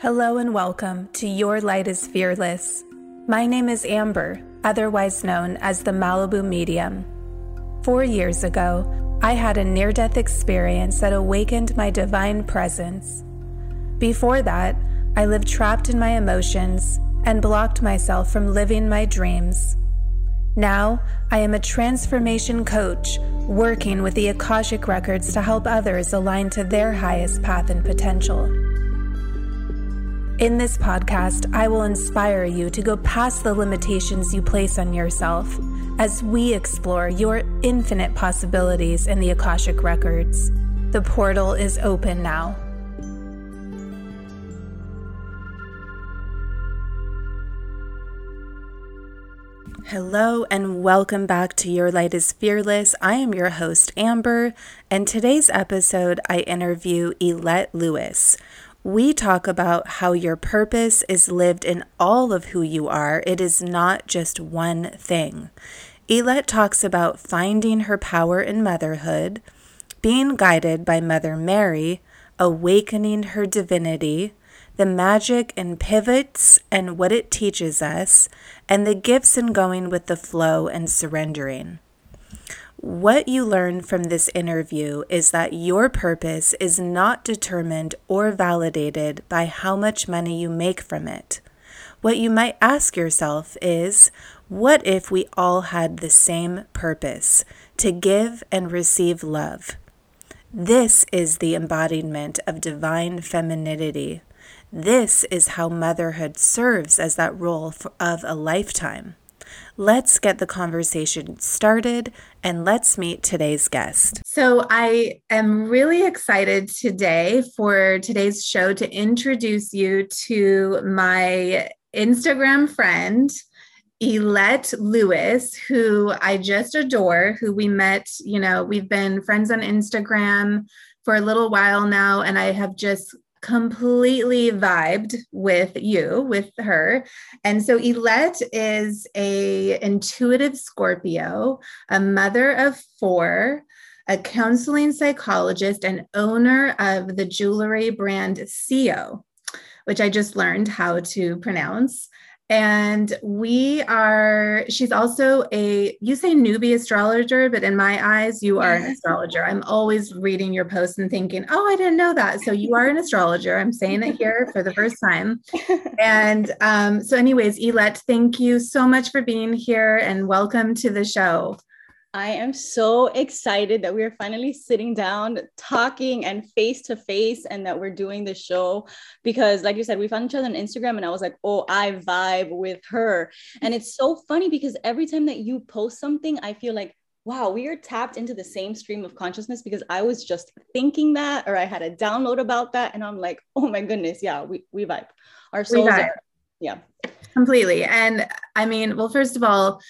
Hello and welcome to Your Light is Fearless. My name is Amber, otherwise known as the Malibu Medium. Four years ago, I had a near death experience that awakened my divine presence. Before that, I lived trapped in my emotions and blocked myself from living my dreams. Now, I am a transformation coach working with the Akashic Records to help others align to their highest path and potential. In this podcast, I will inspire you to go past the limitations you place on yourself as we explore your infinite possibilities in the Akashic Records. The portal is open now. Hello and welcome back to Your Light is Fearless. I am your host, Amber, and today's episode I interview Ylette Luis. We talk about how your purpose is lived in all of who you are, it is not just one thing. Ylette talks about finding her power in motherhood, being guided by Mother Mary, awakening her divinity, the magic and pivots and what it teaches us, and the gifts in going with the flow and surrendering. What you learn from this interview is that your purpose is not determined or validated by how much money you make from it. What you might ask yourself is what if we all had the same purpose to give and receive love? This is the embodiment of divine femininity. This is how motherhood serves as that role of a lifetime. Let's get the conversation started and let's meet today's guest. So, I am really excited today for today's show to introduce you to my Instagram friend. Ylette Luis, who I just adore, who we met, you know, we've been friends on Instagram for a little while now, and I have just completely vibed with you with her. And so Ylette is a intuitive scorpio a mother of four a counseling psychologist and owner of the jewelry brand XIO which i just learned how to pronounce and we are she's also a you say newbie astrologer but in my eyes you are an astrologer. I'm always reading your posts and thinking oh i didn't know that. So you are an astrologer. I'm saying it here for the first time. And um, so anyways Ylette thank you so much for being here and welcome to the show I am so excited that we are finally sitting down, talking and face to face, and that we're doing the show because, like you said, we found each other on Instagram, and I was like, oh, I vibe with her. And it's so funny because every time that you post something, I feel like, wow, we are tapped into the same stream of consciousness because I was just thinking that, or I had a download about that, and I'm like, oh my goodness, yeah, we, we vibe. Our souls vibe. are, yeah. Completely. And I mean, well, first of all,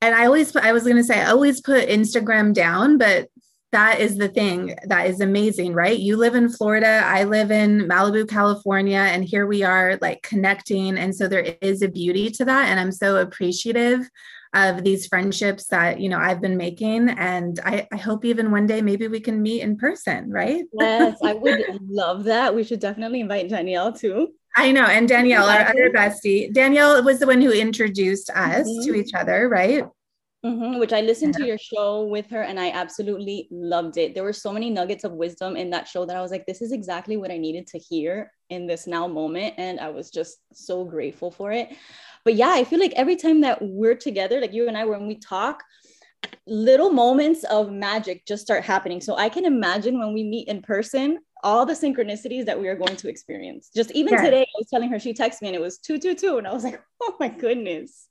and I always put, I was going to say, I always put Instagram down, but that is the thing that is amazing, right? You live in Florida, I live in Malibu, California, and here we are like connecting. And so there is a beauty to that. And I'm so appreciative of these friendships that you know I've been making. And I, I hope even one day maybe we can meet in person, right? Yes, I would love that. We should definitely invite Danielle too. I know. And Danielle, our other bestie, Danielle was the one who introduced us mm-hmm. to each other, right? Mm-hmm, which I listened yeah. to your show with her and I absolutely loved it. There were so many nuggets of wisdom in that show that I was like, this is exactly what I needed to hear in this now moment. And I was just so grateful for it. But yeah, I feel like every time that we're together, like you and I, when we talk, little moments of magic just start happening. So I can imagine when we meet in person, all the synchronicities that we are going to experience. Just even today, I was telling her, she texted me and it was 222. And I was like, oh my goodness.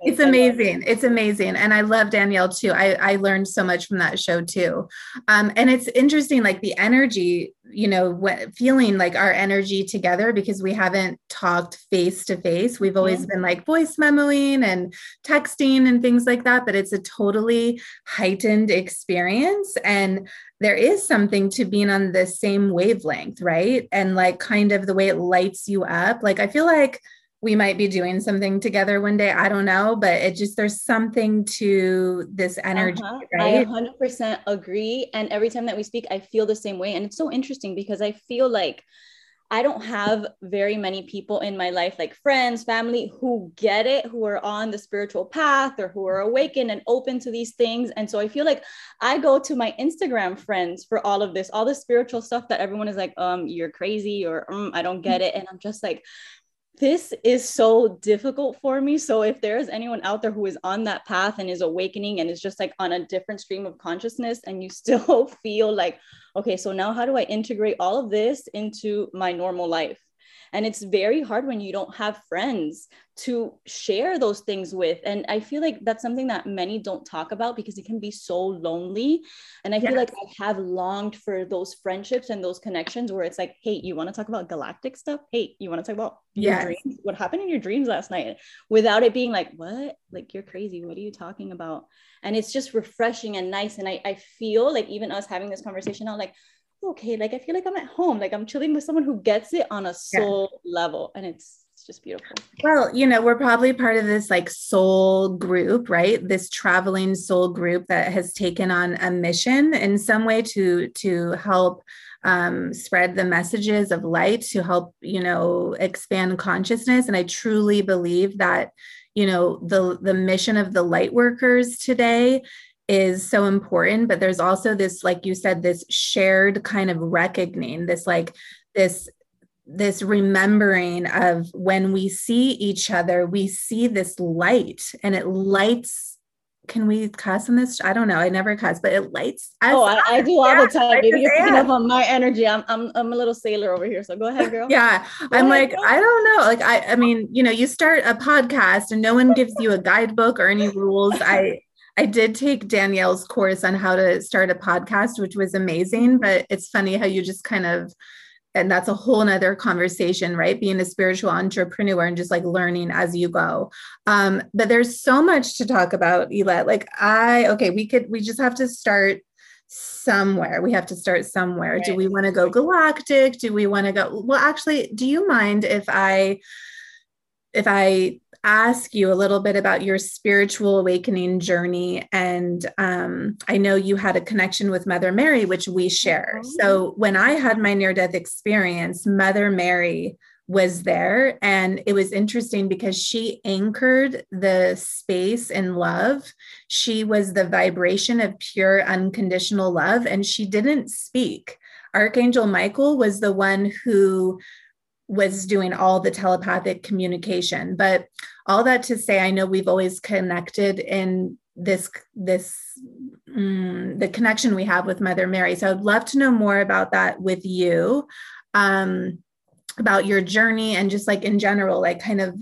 It's amazing. It's amazing. And i love danielle too. I i learned so much from that show too. Um, and it's interesting like the energy you know what feeling like our energy together because we haven't talked face to face. We've always yeah. been like voice memoing and texting and things like that but it's a totally heightened experience. And there is something to being on the same wavelength right and like kind of the way it lights you up like i feel like we might be doing something together one day. I don't know, but it just there's something to this energy. Uh-huh. Right? I 100% agree. And every time that we speak, I feel the same way. And it's so interesting because I feel like I don't have very many people in my life, like friends, family, who get it, who are on the spiritual path or who are awakened and open to these things. And so I feel like I go to my Instagram friends for all of this, all the spiritual stuff that everyone is like, um, you're crazy or um, I don't get it. And I'm just like, this is so difficult for me. So if there's anyone out there who is on that path and is awakening and is just like on a different stream of consciousness and you still feel like, okay, so now how do I integrate all of this into my normal life? And it's very hard when you don't have friends to share those things with. And I feel like that's something that many don't talk about because it can be so lonely. And I feel yes. like I have longed for those friendships and those connections where it's like, hey, you want to talk about galactic stuff? Hey, you want to talk about yes. your dreams? What happened in your dreams last night? Without it being like, what? Like, you're crazy. What are you talking about? And it's just refreshing and nice. And I, I feel like even us having this conversation now, like, okay, like I feel like I'm at home, like I'm chilling with someone who gets it on a soul yeah. level. And it's it's just beautiful. Well, you know, we're probably part of this like soul group, right? This traveling soul group that has taken on a mission in some way to to help um, spread the messages of light, to help you know expand consciousness. And I truly believe that you know the the mission of the light workers today is so important but there's also this like you said this shared kind of reckoning this like this this remembering of when we see each other we see this light and it lights can we cuss on this? I don't know. I never cuss, but it lights. oh, I, I, do all yeah, the time. Maybe you're picking up on my energy. I'm, I'm, I'm a little sailor over here. So go ahead, girl. yeah. Go I'm ahead, like, girl. I don't know. Like, I, I mean, you know, you start a podcast and no one gives you a guidebook or any rules. I, I did take Danielle's course on how to start a podcast, which was amazing. But it's funny how you just kind of, and that's a whole nother conversation, right? Being a spiritual entrepreneur and just like learning as you go. Um, but there's so much to talk about, Ylette. Like I, okay, we could, we just have to start somewhere. We have to start somewhere. Right. Do we want to go galactic? Do we want to go? Well, actually, do you mind if I, if I ask you a little bit about your spiritual awakening journey. And um, I know you had a connection with Mother Mary, which we share. Mm-hmm. So when I had my near death experience, Mother Mary was there. And it was interesting because she anchored the space in love. She was the vibration of pure, unconditional love, and she didn't speak. Archangel Michael was the one who was doing all the telepathic communication. But all that to say, I know we've always connected in this this mm, the connection we have with Mother Mary. So I'd love to know more about that with you, um, about your journey and just like in general, like kind of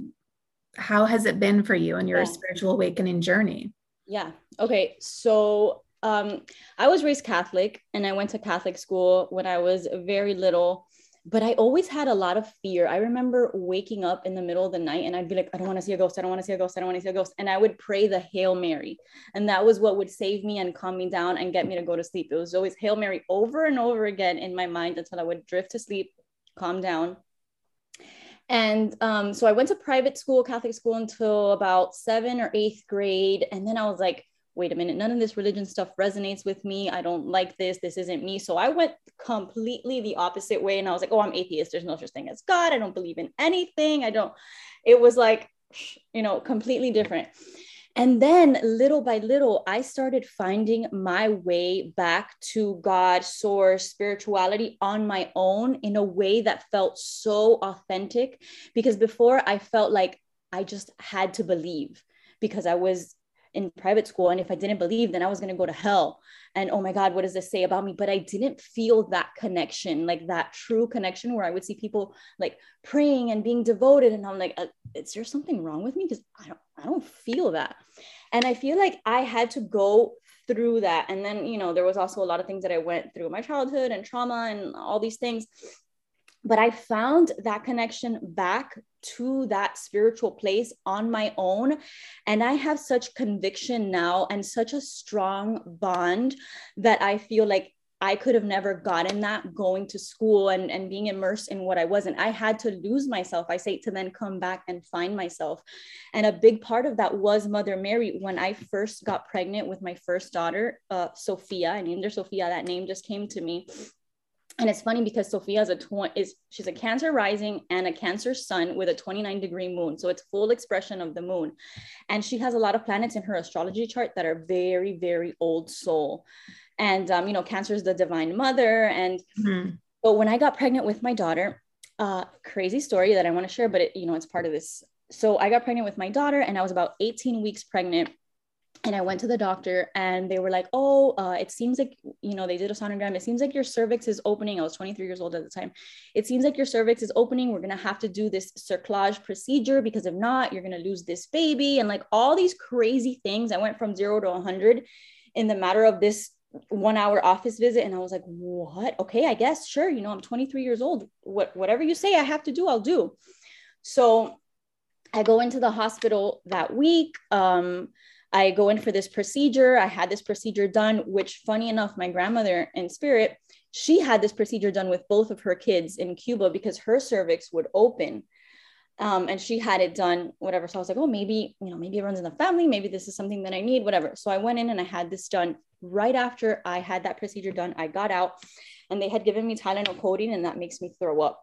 how has it been for you in your yeah. spiritual awakening journey? Yeah. Okay. So um, I was raised Catholic and I went to Catholic school when I was very little but I always had a lot of fear. I remember waking up in the middle of the night and I'd be like, I don't want to see a ghost. I don't want to see a ghost. I don't want to see a ghost. And I would pray the Hail Mary. And that was what would save me and calm me down and get me to go to sleep. It was always Hail Mary over and over again in my mind until I would drift to sleep, calm down. And um, so I went to private school, Catholic school until about seven or eighth grade. And then I was like, wait a minute, none of this religion stuff resonates with me. I don't like this. This isn't me. So I went completely the opposite way. And I was like, oh, I'm atheist. There's no such thing as God. I don't believe in anything. I don't, it was like, you know, completely different. And then little by little, I started finding my way back to God, source, spirituality on my own in a way that felt so authentic. Because before I felt like I just had to believe because I was in private school and if i didn't believe then i was going to go to hell. And oh my god what does this say about me? But i didn't feel that connection like that true connection where i would see people like praying and being devoted and i'm like uh, is there something wrong with me? Because i don't i don't feel that. And i feel like i had to go through that. And then you know there was also a lot of things that i went through my childhood and trauma and all these things. But I found that connection back to that spiritual place on my own. And I have such conviction now and such a strong bond that I feel like I could have never gotten that going to school and, and being immersed in what I wasn't. I had to lose myself, I say, to then come back and find myself. And a big part of that was Mother Mary. When I first got pregnant with my first daughter, uh, Sophia, I named her Sophia, that name just came to me and it's funny because Sophia is a tw- is she's a Cancer rising and a Cancer sun with a 29 degree moon, so it's full expression of the moon, and she has a lot of planets in her astrology chart that are very very old soul, and um, you know Cancer is the divine mother, and mm-hmm. but when I got pregnant with my daughter, uh, crazy story that I want to share, but it you know it's part of this. So I got pregnant with my daughter, and I was about 18 weeks pregnant and I went to the doctor and they were like, oh, uh, it seems like, you know, they did a sonogram. It seems like your cervix is opening. I was 23 years old at the time. It seems like your cervix is opening. We're going to have to do this cerclage procedure because if not, you're going to lose this baby. And like all these crazy things. I went from zero to 100 in the matter of this one hour office visit. And I was like, what? Okay, I guess, sure. You know, I'm 23 years old. What, whatever you say I have to do, I'll do. So I go into the hospital that week. Um, I go in for this procedure. I had this procedure done, which, funny enough, my grandmother in spirit, she had this procedure done with both of her kids in Cuba because her cervix would open. Um, and she had it done, whatever. So I was like, oh, maybe, you know, maybe it runs in the family. Maybe this is something that I need, whatever. So I went in and I had this done right after I had that procedure done. I got out and they had given me Tylenol codeine, and that makes me throw up.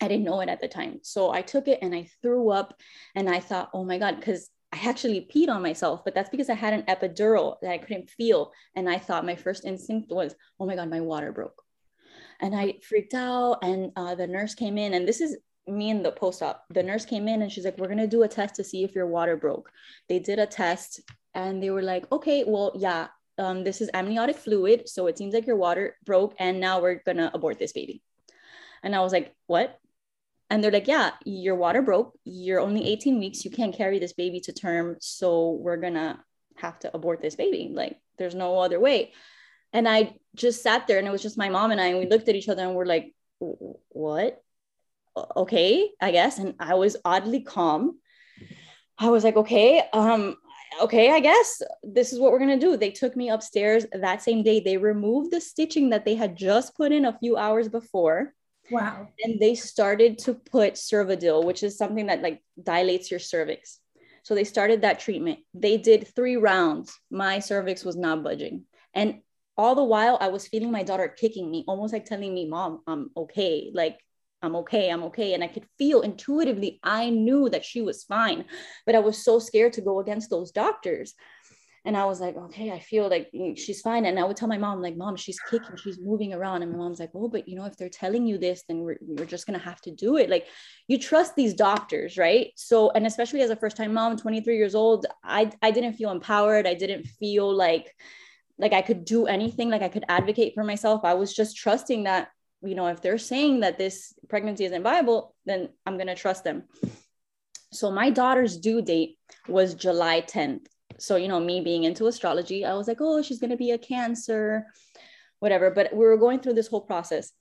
I didn't know it at the time. So I took it and I threw up and I thought, oh my God, because I actually peed on myself, but that's because I had an epidural that I couldn't feel. And I thought my first instinct was, oh my God, my water broke. And I freaked out. And uh, the nurse came in, and this is me in the post op. The nurse came in and she's like, we're going to do a test to see if your water broke. They did a test and they were like, okay, well, yeah, um, this is amniotic fluid. So it seems like your water broke. And now we're going to abort this baby. And I was like, what? And they're like yeah your water broke. You're only 18 weeks. You can't carry this baby to term. So we're gonna have to abort this baby. Like there's no other way. And i just sat there and it was just my mom and i and we looked at each other and we're like what? Okay i guess. And i was oddly calm. I was like okay um okay i guess this is what we're going to do. They took me upstairs that same day. They removed the stitching that they had just put in a few hours before Wow. And they started to put Cervidil, which is something that like dilates your cervix. So they started that treatment. They did three rounds. My cervix was not budging. And all the while, I was feeling my daughter kicking me, almost like telling me, Mom, I'm okay. Like, I'm okay. I'm okay. And I could feel intuitively, I knew that she was fine. But I was so scared to go against those doctors. And I was like, okay, I feel like she's fine. And I would tell my mom, like, mom, she's kicking, she's moving around. And my mom's like, oh, but you know, if they're telling you this, then we're, we're just going to have to do it. Like, you trust these doctors, right? So, and especially as a first time mom, 23 years old, I, I didn't feel empowered. I didn't feel like, like I could do anything, like I could advocate for myself. I was just trusting that, you know, if they're saying that this pregnancy isn't viable, then I'm going to trust them. So my daughter's due date was July 10th so you know me being into astrology i was like oh she's going to be a cancer whatever. But we were going through this whole process.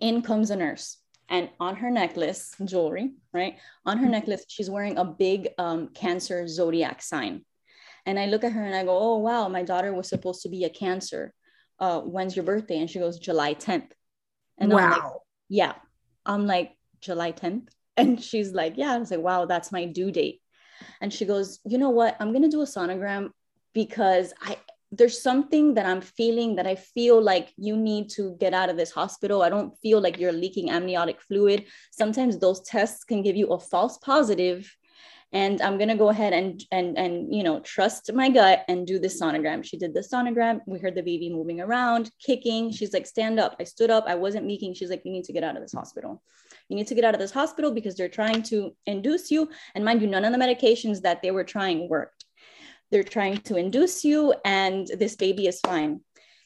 In comes a nurse and on her necklace jewelry right? On her necklace she's wearing a big um, cancer zodiac sign. And i look at her and i go oh wow my daughter was supposed to be a cancer. Uh, when's your birthday? And she goes july 10th and wow. I'm like, yeah. I'm like july 10th and she's like yeah. I was like wow that's my due date and she goes you know what? I'm going to do a sonogram because i there's something that i'm feeling that i feel like you need to get out of this hospital. I don't feel like you're leaking amniotic fluid. Sometimes those tests can give you a false positive and i'm going to go ahead and and and you know trust my gut and do the sonogram. She did the sonogram. We heard the baby moving around kicking. She's like stand up. I stood up. I wasn't leaking. She's like you need to get out of this hospital you need to get out of this hospital because they're trying to induce you. And mind you, none of the medications that they were trying worked. They're trying to induce you, and this baby is fine.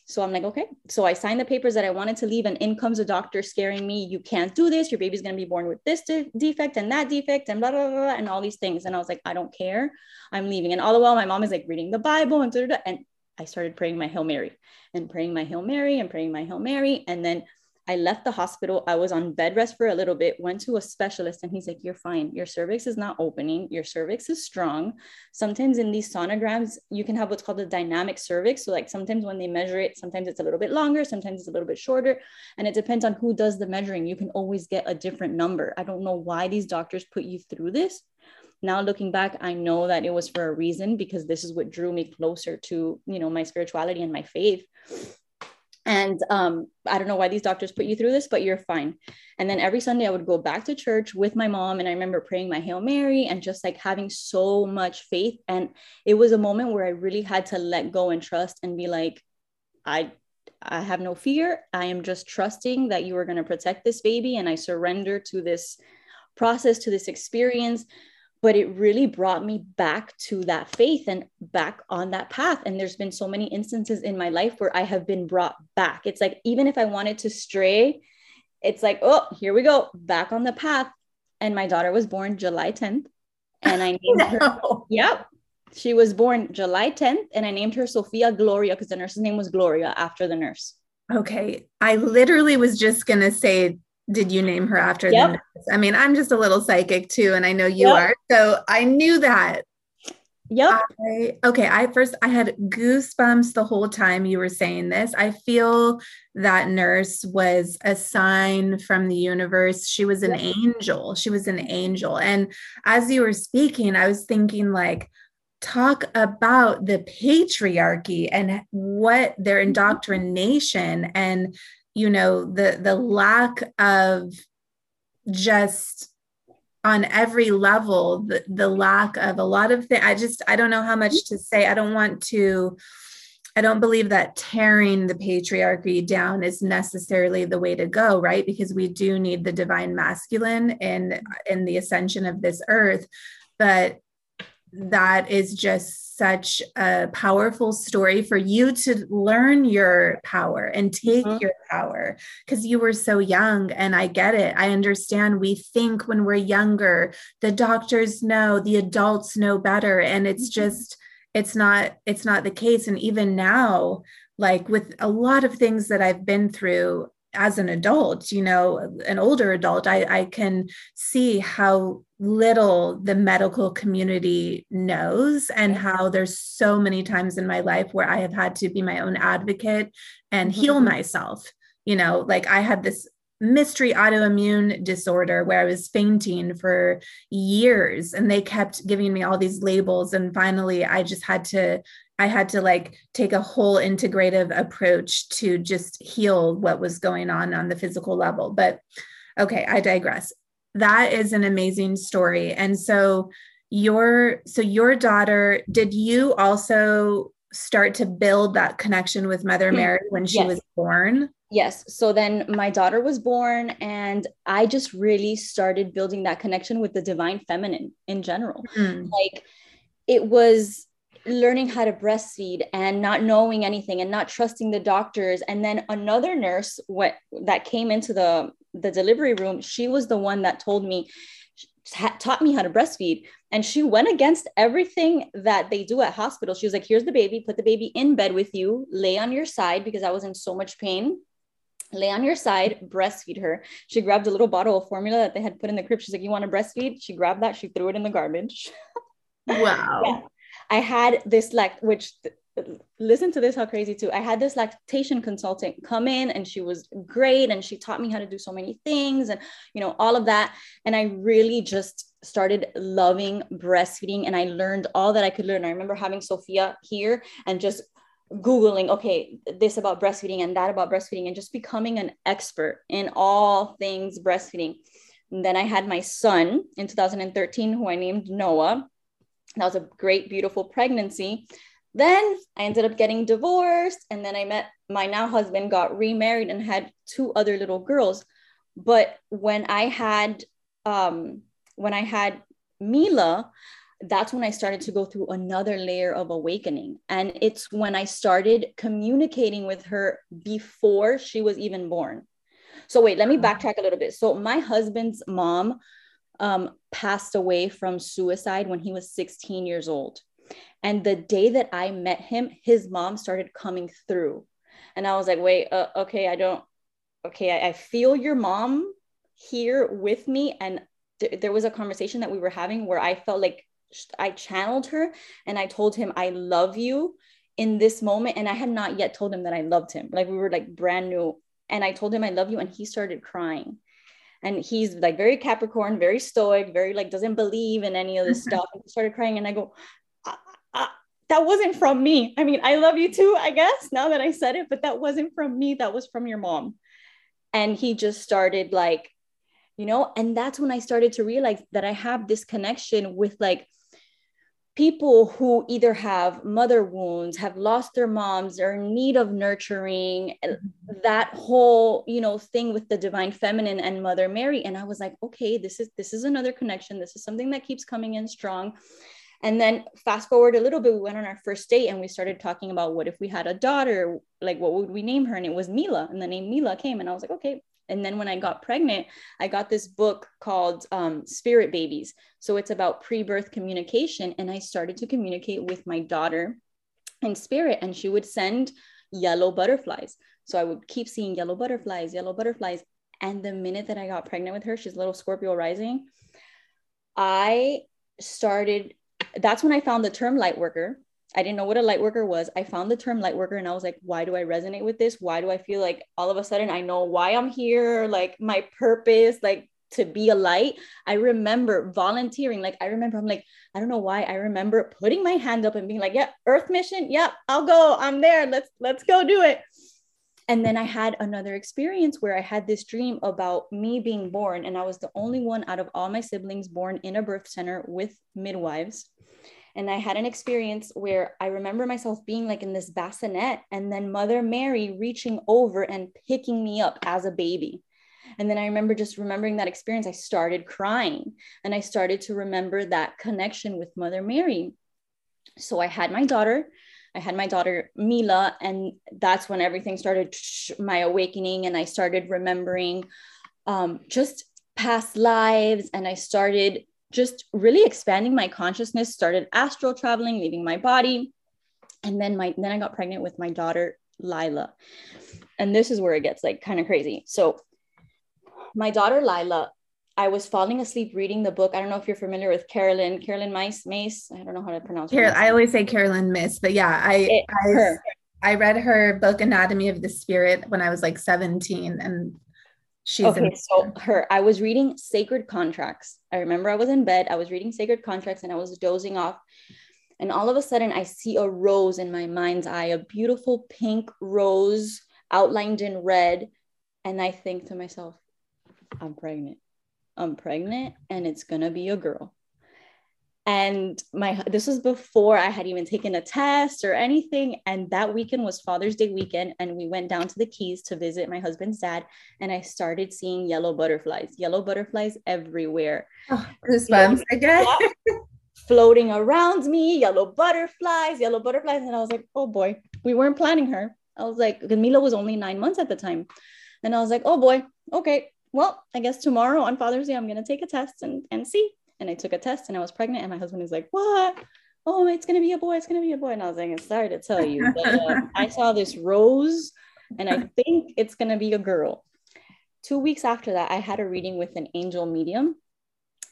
So I'm like, okay. So I signed the papers that I wanted to leave, and in comes a doctor scaring me. You can't do this. Your baby's going to be born with this de- defect and that defect, and blah, blah, blah, blah, and all these things. And I was like, I don't care. I'm leaving. And all the while, my mom is like reading the Bible and, and I started praying my Hail Mary and praying my Hail Mary and praying my Hail Mary. And then I left the hospital. I was on bed rest for a little bit, went to a specialist, and he's like, You're fine. Your cervix is not opening. Your cervix is strong. Sometimes in these sonograms, you can have what's called a dynamic cervix. So, like, sometimes when they measure it, sometimes it's a little bit longer, sometimes it's a little bit shorter. And it depends on who does the measuring. You can always get a different number. I don't know why these doctors put you through this. Now looking back, I know that it was for a reason because this is what drew me closer to, you know, my spirituality and my faith and um, I don't know why these doctors put you through this, but you're fine. And then every Sunday I would go back to church with my mom, and I remember praying my Hail Mary and just like having so much faith. And it was a moment where I really had to let go and trust and be like, I I have no fear. I am just trusting that you are going to protect this baby, and I surrender to this process, to this experience but it really brought me back to that faith and back on that path. And there's been so many instances in my life where i have been brought back. It's like even if i wanted to stray it's like oh here we go back on the path. And my daughter was born july 10th and i named no. her yep. She was born july 10th and i named her sophia gloria because the nurse's name was gloria after the nurse. Okay. I literally was just going to say did you name her after yep. the nurse? I mean, I'm just a little psychic too, and I know you yep. are. So I knew that. Yep. I, okay. I first I had goosebumps the whole time you were saying this. I feel that nurse was a sign from the universe. She was an yep. angel. She was an angel. And as you were speaking, I was thinking like, talk about the patriarchy and what their mm-hmm. indoctrination and you know the the lack of just on every level the, the lack of a lot of things i just i don't know how much to say. I don't want to i don't believe that tearing the patriarchy down is necessarily the way to go right? Because we do need the divine masculine in in the ascension of this earth. But that is just such a powerful story for you to learn your power and take mm-hmm. your power because you were so young. And I get it. I understand. We think when we're younger, the doctors know, the adults know better. And it's mm-hmm. just, it's not, it's not the case. And even now, like with a lot of things that I've been through, as an adult, you know, an older adult, I, I can see how little the medical community knows and how there's so many times in my life where I have had to be my own advocate and mm-hmm. heal myself. You know, like I had this mystery autoimmune disorder where I was fainting for years and they kept giving me all these labels and finally I just had to I had to like take a whole integrative approach to just heal what was going on on the physical level. But okay, I digress. That is an amazing story. And so your so your daughter did you also start to build that connection with Mother mm-hmm. Mary when she yes. was born? Yes. So then my daughter was born, and I just really started building that connection with the divine feminine in general. Mm. Like it was learning how to breastfeed and not knowing anything and not trusting the doctors. And then another nurse what that came into the the delivery room she was the one that told me taught me how to breastfeed. And she went against everything that they do at hospital. She was like here's the baby put the baby in bed with you lay on your side because i was in so much pain. Lay on your side breastfeed her. She grabbed a little bottle of formula that they had put in the crib. She's like you want to breastfeed? She grabbed that she threw it in the garbage. Wow. Yeah. I had this like, which listen to this how crazy too. I had this lactation consultant come in and she was great and she taught me how to do so many things and you know all of that. And i really just started loving breastfeeding and i learned all that i could learn. I remember having sophia here and just googling okay this about breastfeeding and that about breastfeeding and just becoming an expert in all things breastfeeding. And then i had my son in 2013 who i named noah that was a great, beautiful pregnancy. Then I ended up getting divorced. And then I met my now husband, got remarried, and had two other little girls. But when I had, um, when I had Mila, that's when I started to go through another layer of awakening. And it's when I started communicating with her before she was even born. So, wait, let me backtrack a little bit. So, my husband's mom um, passed away from suicide when he was 16 years old. And the day that I met him, his mom started coming through. And I was like, wait, uh, okay, I don't, okay, I, I, feel your mom here with me. And th- there was a conversation that we were having where I felt like I channeled her and I told him, I love you in this moment. And I had not yet told him that I loved him. Like we were like brand new. And I told him I love you. And he started crying and he's like very Capricorn, very stoic, very like doesn't believe in any of this stuff. And he started crying, and I go, ah, ah, that wasn't from me. I mean, I love you too, I guess, now that I said it, but that wasn't from me. That was from your mom. And he just started like, you know, and that's when I started to realize that I have this connection with like people who either have mother wounds have lost their moms are in need of nurturing mm-hmm. that whole you know thing with the divine feminine and mother mary. And i was like okay this is this is another connection. This is something that keeps coming in strong. And then fast forward a little bit we went on our first date and we started talking about what if we had a daughter like what would we name her? And it was mila and the name mila came and i was like okay and then when I got pregnant, I got this book called um, Spirit Babies. So it's about pre birth communication. And I started to communicate with my daughter in spirit, and she would send yellow butterflies. So I would keep seeing yellow butterflies, yellow butterflies. And the minute that I got pregnant with her, she's a little Scorpio rising, I started, that's when I found the term light worker I didn't know what a light worker was. I found the term light worker and I was like, why do I resonate with this? Why do I feel like all of a sudden I know why I'm here, like my purpose, like to be a light. I remember volunteering. Like I remember, I'm like, I don't know why. I remember putting my hand up and being like, yeah, Earth mission. Yep, yeah, I'll go. I'm there. Let's let's go do it. And then I had another experience where I had this dream about me being born, and I was the only one out of all my siblings born in a birth center with midwives and I had an experience where I remember myself being like in this bassinet and then Mother Mary reaching over and picking me up as a baby. And then I remember just remembering that experience. I started crying and I started to remember that connection with Mother Mary. So I had my daughter. I had my daughter Mila, and that's when everything started my awakening. And I started remembering um, just past lives, and I started just really expanding my consciousness, started astral traveling, leaving my body. And then my then I got pregnant with my daughter Lila. And this is where it gets like kind of crazy. So my daughter Lila, I was falling asleep reading the book. I don't know if you're familiar with Carolyn, Carolyn Myss, Mace. I don't know how to pronounce her. I always say Carolyn Myss, but yeah, I, it, I. I read her book Anatomy of the Spirit when I was like 17 and She's okay. So her, I was reading Sacred Contracts. I remember I was in bed. I was reading Sacred Contracts and I was dozing off. And all of a sudden, I see a rose in my mind's eye, a beautiful pink rose outlined in red. And I think to myself, I'm pregnant. I'm pregnant and it's going to be a girl and my this was before i had even taken a test or anything. And that weekend was father's day weekend and we went down to the keys to visit my husband's dad and i started seeing yellow butterflies yellow butterflies everywhere. Oh, goosebumps again floating around me yellow butterflies yellow butterflies. And i was like oh boy we weren't planning her. I was like Mila was only nine months at the time. And i was like oh boy okay. Well i guess tomorrow on father's day i'm going to take a test and, and see and I took a test and I was pregnant. And my husband was like, What? Oh, it's going to be a boy. It's going to be a boy. And I was like, I'm Sorry to tell you, but uh, I saw this rose and I think it's going to be a girl. Two weeks after that, I had a reading with an angel medium.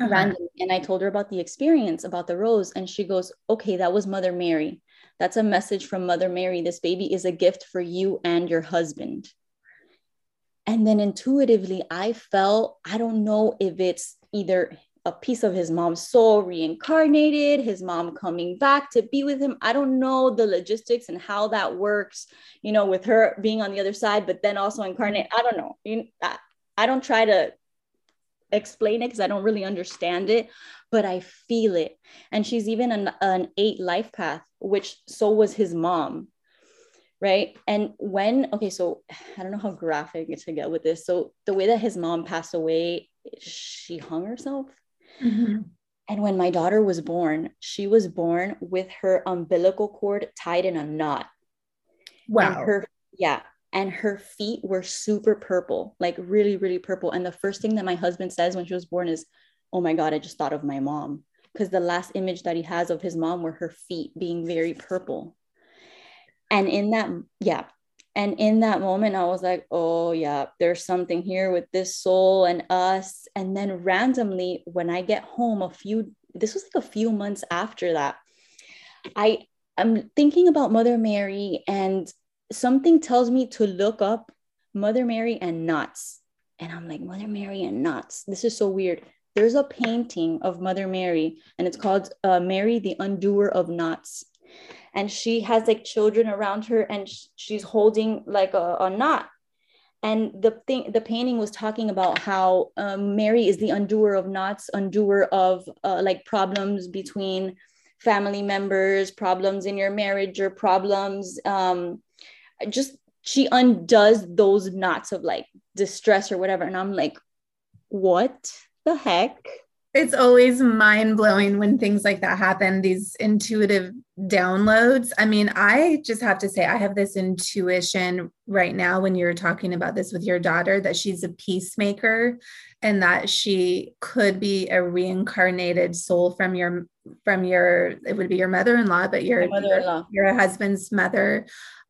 Uh-huh. Randomly, and I told her about the experience about the rose, and she goes, Okay, that was Mother Mary. That's a message from Mother Mary. This baby is a gift for you and your husband. And then intuitively, I felt, I don't know if it's either a piece of his mom's soul reincarnated, his mom coming back to be with him. I don't know the logistics and how that works, you know, with her being on the other side, but then also incarnate. I don't know. I, I don't try to explain it because I don't really understand it, but I feel it. And she's even an, an eight life path, which so was his mom. Right. And when, okay, so I don't know how graphic to get with this. So the way that his mom passed away, she hung herself Mm-hmm. And when my daughter was born, she was born with her umbilical cord tied in a knot. Wow. And her, yeah. And her feet were super purple, like really, really purple. And the first thing that my husband says when she was born is, Oh my God, I just thought of my mom. Because the last image that he has of his mom were her feet being very purple. And in that, yeah, and in that moment, I was like, oh, yeah, there's something here with this soul and us. And then randomly, when I get home, a few, this was like a few months after that, I am thinking about Mother Mary, and something tells me to look up Mother Mary and knots. And I'm like, Mother Mary and knots. This is so weird. There's a painting of Mother Mary, and it's called uh, Mary, the Undoer of Knots and she has like children around her and she's holding like a, a knot. And the thing the painting was talking about how um, mary is the undoer of knots undoer of uh, like problems between family members problems in your marriage or problems um, just she undoes those knots of like distress or whatever. And i'm like what the heck it's always mind blowing when things like that happen, these intuitive downloads. I mean, I just have to say, I have this intuition right now when you're talking about this with your daughter that she's a peacemaker and that she could be a reincarnated soul from your from your it would be your mother-in-law but your mother-in-law. your, your husband's mother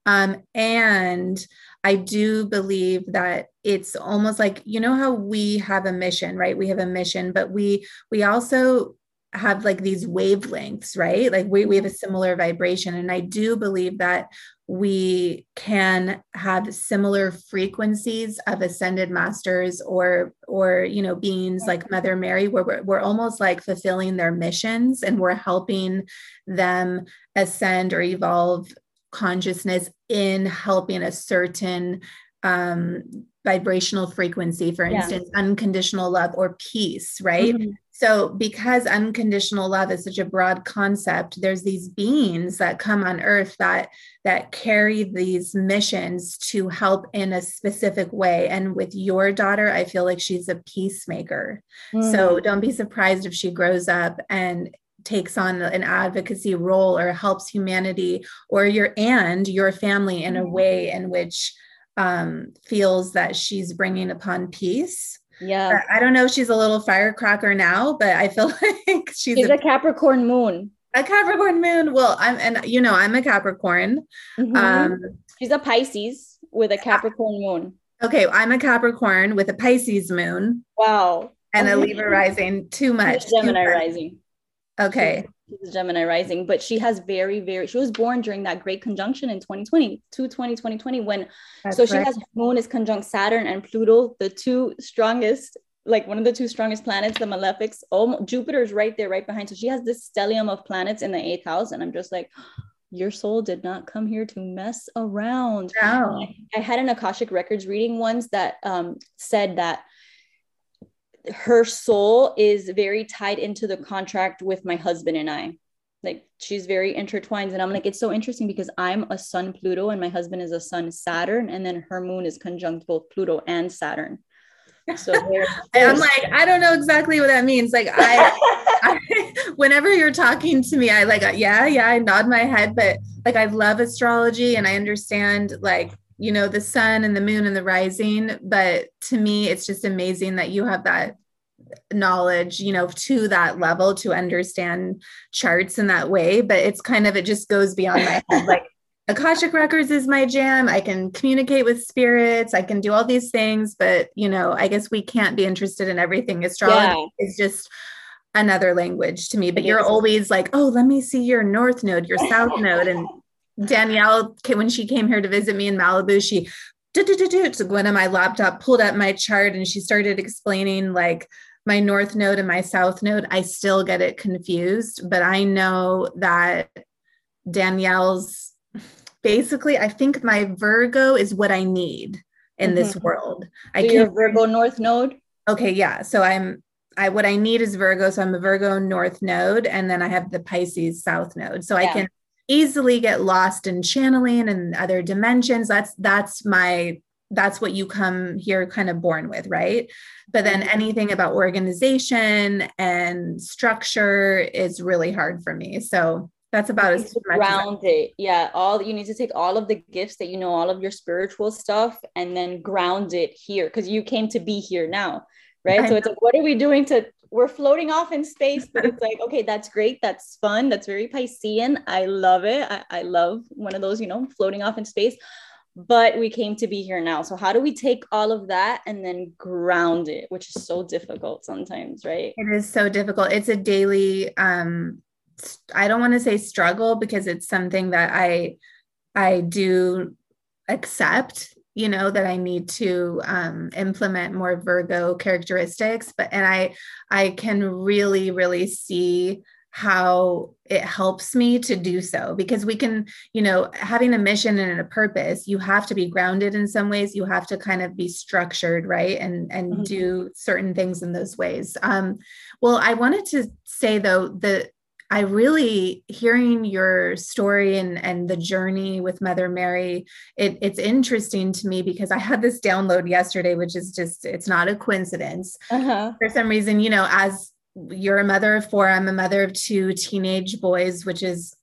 um and I do believe that it's almost like you know how we have a mission, right? We have a mission, but we we also have like these wavelengths, right? Like we, we have a similar vibration. And I do believe that we can have similar frequencies of ascended masters or or you know beings like mother mary where we're, we're almost like fulfilling their missions and we're helping them ascend or evolve consciousness in helping a certain um, vibrational frequency, for instance, yeah. unconditional love or peace, right? Mm-hmm. So, because unconditional love is such a broad concept, there's these beings that come on earth that that carry these missions to help in a specific way. And with your daughter, I feel like she's a peacemaker. Mm. So don't be surprised if she grows up and takes on an advocacy role or helps humanity or your and your family in a mm-hmm. way in which um, feels that she's bringing upon peace. Yeah. I don't know if she's a little firecracker now, but I feel like she's, she's a, a, Capricorn moon. A Capricorn moon. Well, I'm and you know, I'm a Capricorn. Mm-hmm. Um she's a Pisces with a Capricorn moon. Okay, I'm a Capricorn with a Pisces moon. Wow. And a Libra rising. Too much. Gemini too much. rising. Okay. She's a Gemini rising, but she has very, very, she was born during that great conjunction in 2020, 220, 2020, when, That's so she has moon is conjunct Saturn and Pluto, the two strongest, like one of the two strongest planets, the malefics. Oh, Jupiter is right there, right behind. So she has this stellium of planets in the eighth house. And I'm just like, your soul did not come here to mess around. I, I had an Akashic Records reading once that um, said that her soul is very tied into the contract with my husband and I. Like she's very intertwined. And I'm like, it's so interesting because I'm a sun Pluto and my husband is a sun Saturn. And then her moon is conjunct both Pluto and Saturn. So I'm like, I don't know exactly what that means. Like I, I, whenever you're talking to me, I like, yeah, yeah, I nod my head, but like I love astrology and I understand like you know the sun and the moon and the rising but to me it's just amazing that you have that knowledge you know to that level to understand charts in that way. But it's kind of it just goes beyond my head. Like akashic records is my jam. I can communicate with spirits. I can do all these things but you know i guess we can't be interested in everything. Astrology yeah. is just another language to me. But it you're is. always like oh let me see your north node your south node and Danielle, when she came here to visit me in Malibu, she to go into my laptop, pulled up my chart, and she started explaining like my north node and my south node. I still get it confused, but I know that Danielle's basically, I think my Virgo is what I need in mm-hmm. this world. I can Virgo north node. Okay, yeah. So I'm I what I need is Virgo. So I'm a Virgo north node, and then I have the Pisces south node. So yeah. I can easily get lost in channeling and other dimensions. That's that's my that's what you come here kind of born with right? But then mm-hmm. anything about organization and structure is really hard for me. So that's about as much ground it yeah all you need to take all of the gifts that you know all of your spiritual stuff and then ground it here because you came to be here now right? I so it's like what are we doing to we're floating off in space, but it's like, okay, that's great. That's fun. That's very Piscean. I love it. I, I love one of those, you know, floating off in space. But we came to be here now. So, how do we take all of that and then ground it, which is so difficult sometimes, right? It is so difficult. It's a daily, um, I don't want to say struggle because it's something that I I do accept you know that i need to um, implement more virgo characteristics but and i i can really really see how it helps me to do so because we can you know having a mission and a purpose you have to be grounded in some ways you have to kind of be structured right and and mm-hmm. do certain things in those ways um well i wanted to say though that I really hearing your story and and the journey with Mother Mary. It, it's interesting to me because I had this download yesterday, which is just it's not a coincidence. Uh-huh. For some reason, you know, as you're a mother of four, I'm a mother of two teenage boys, which is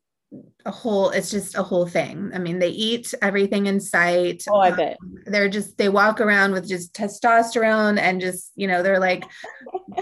a whole it's just a whole thing i mean they eat everything in sight oh i bet um, they're just they walk around with just testosterone and just you know they're like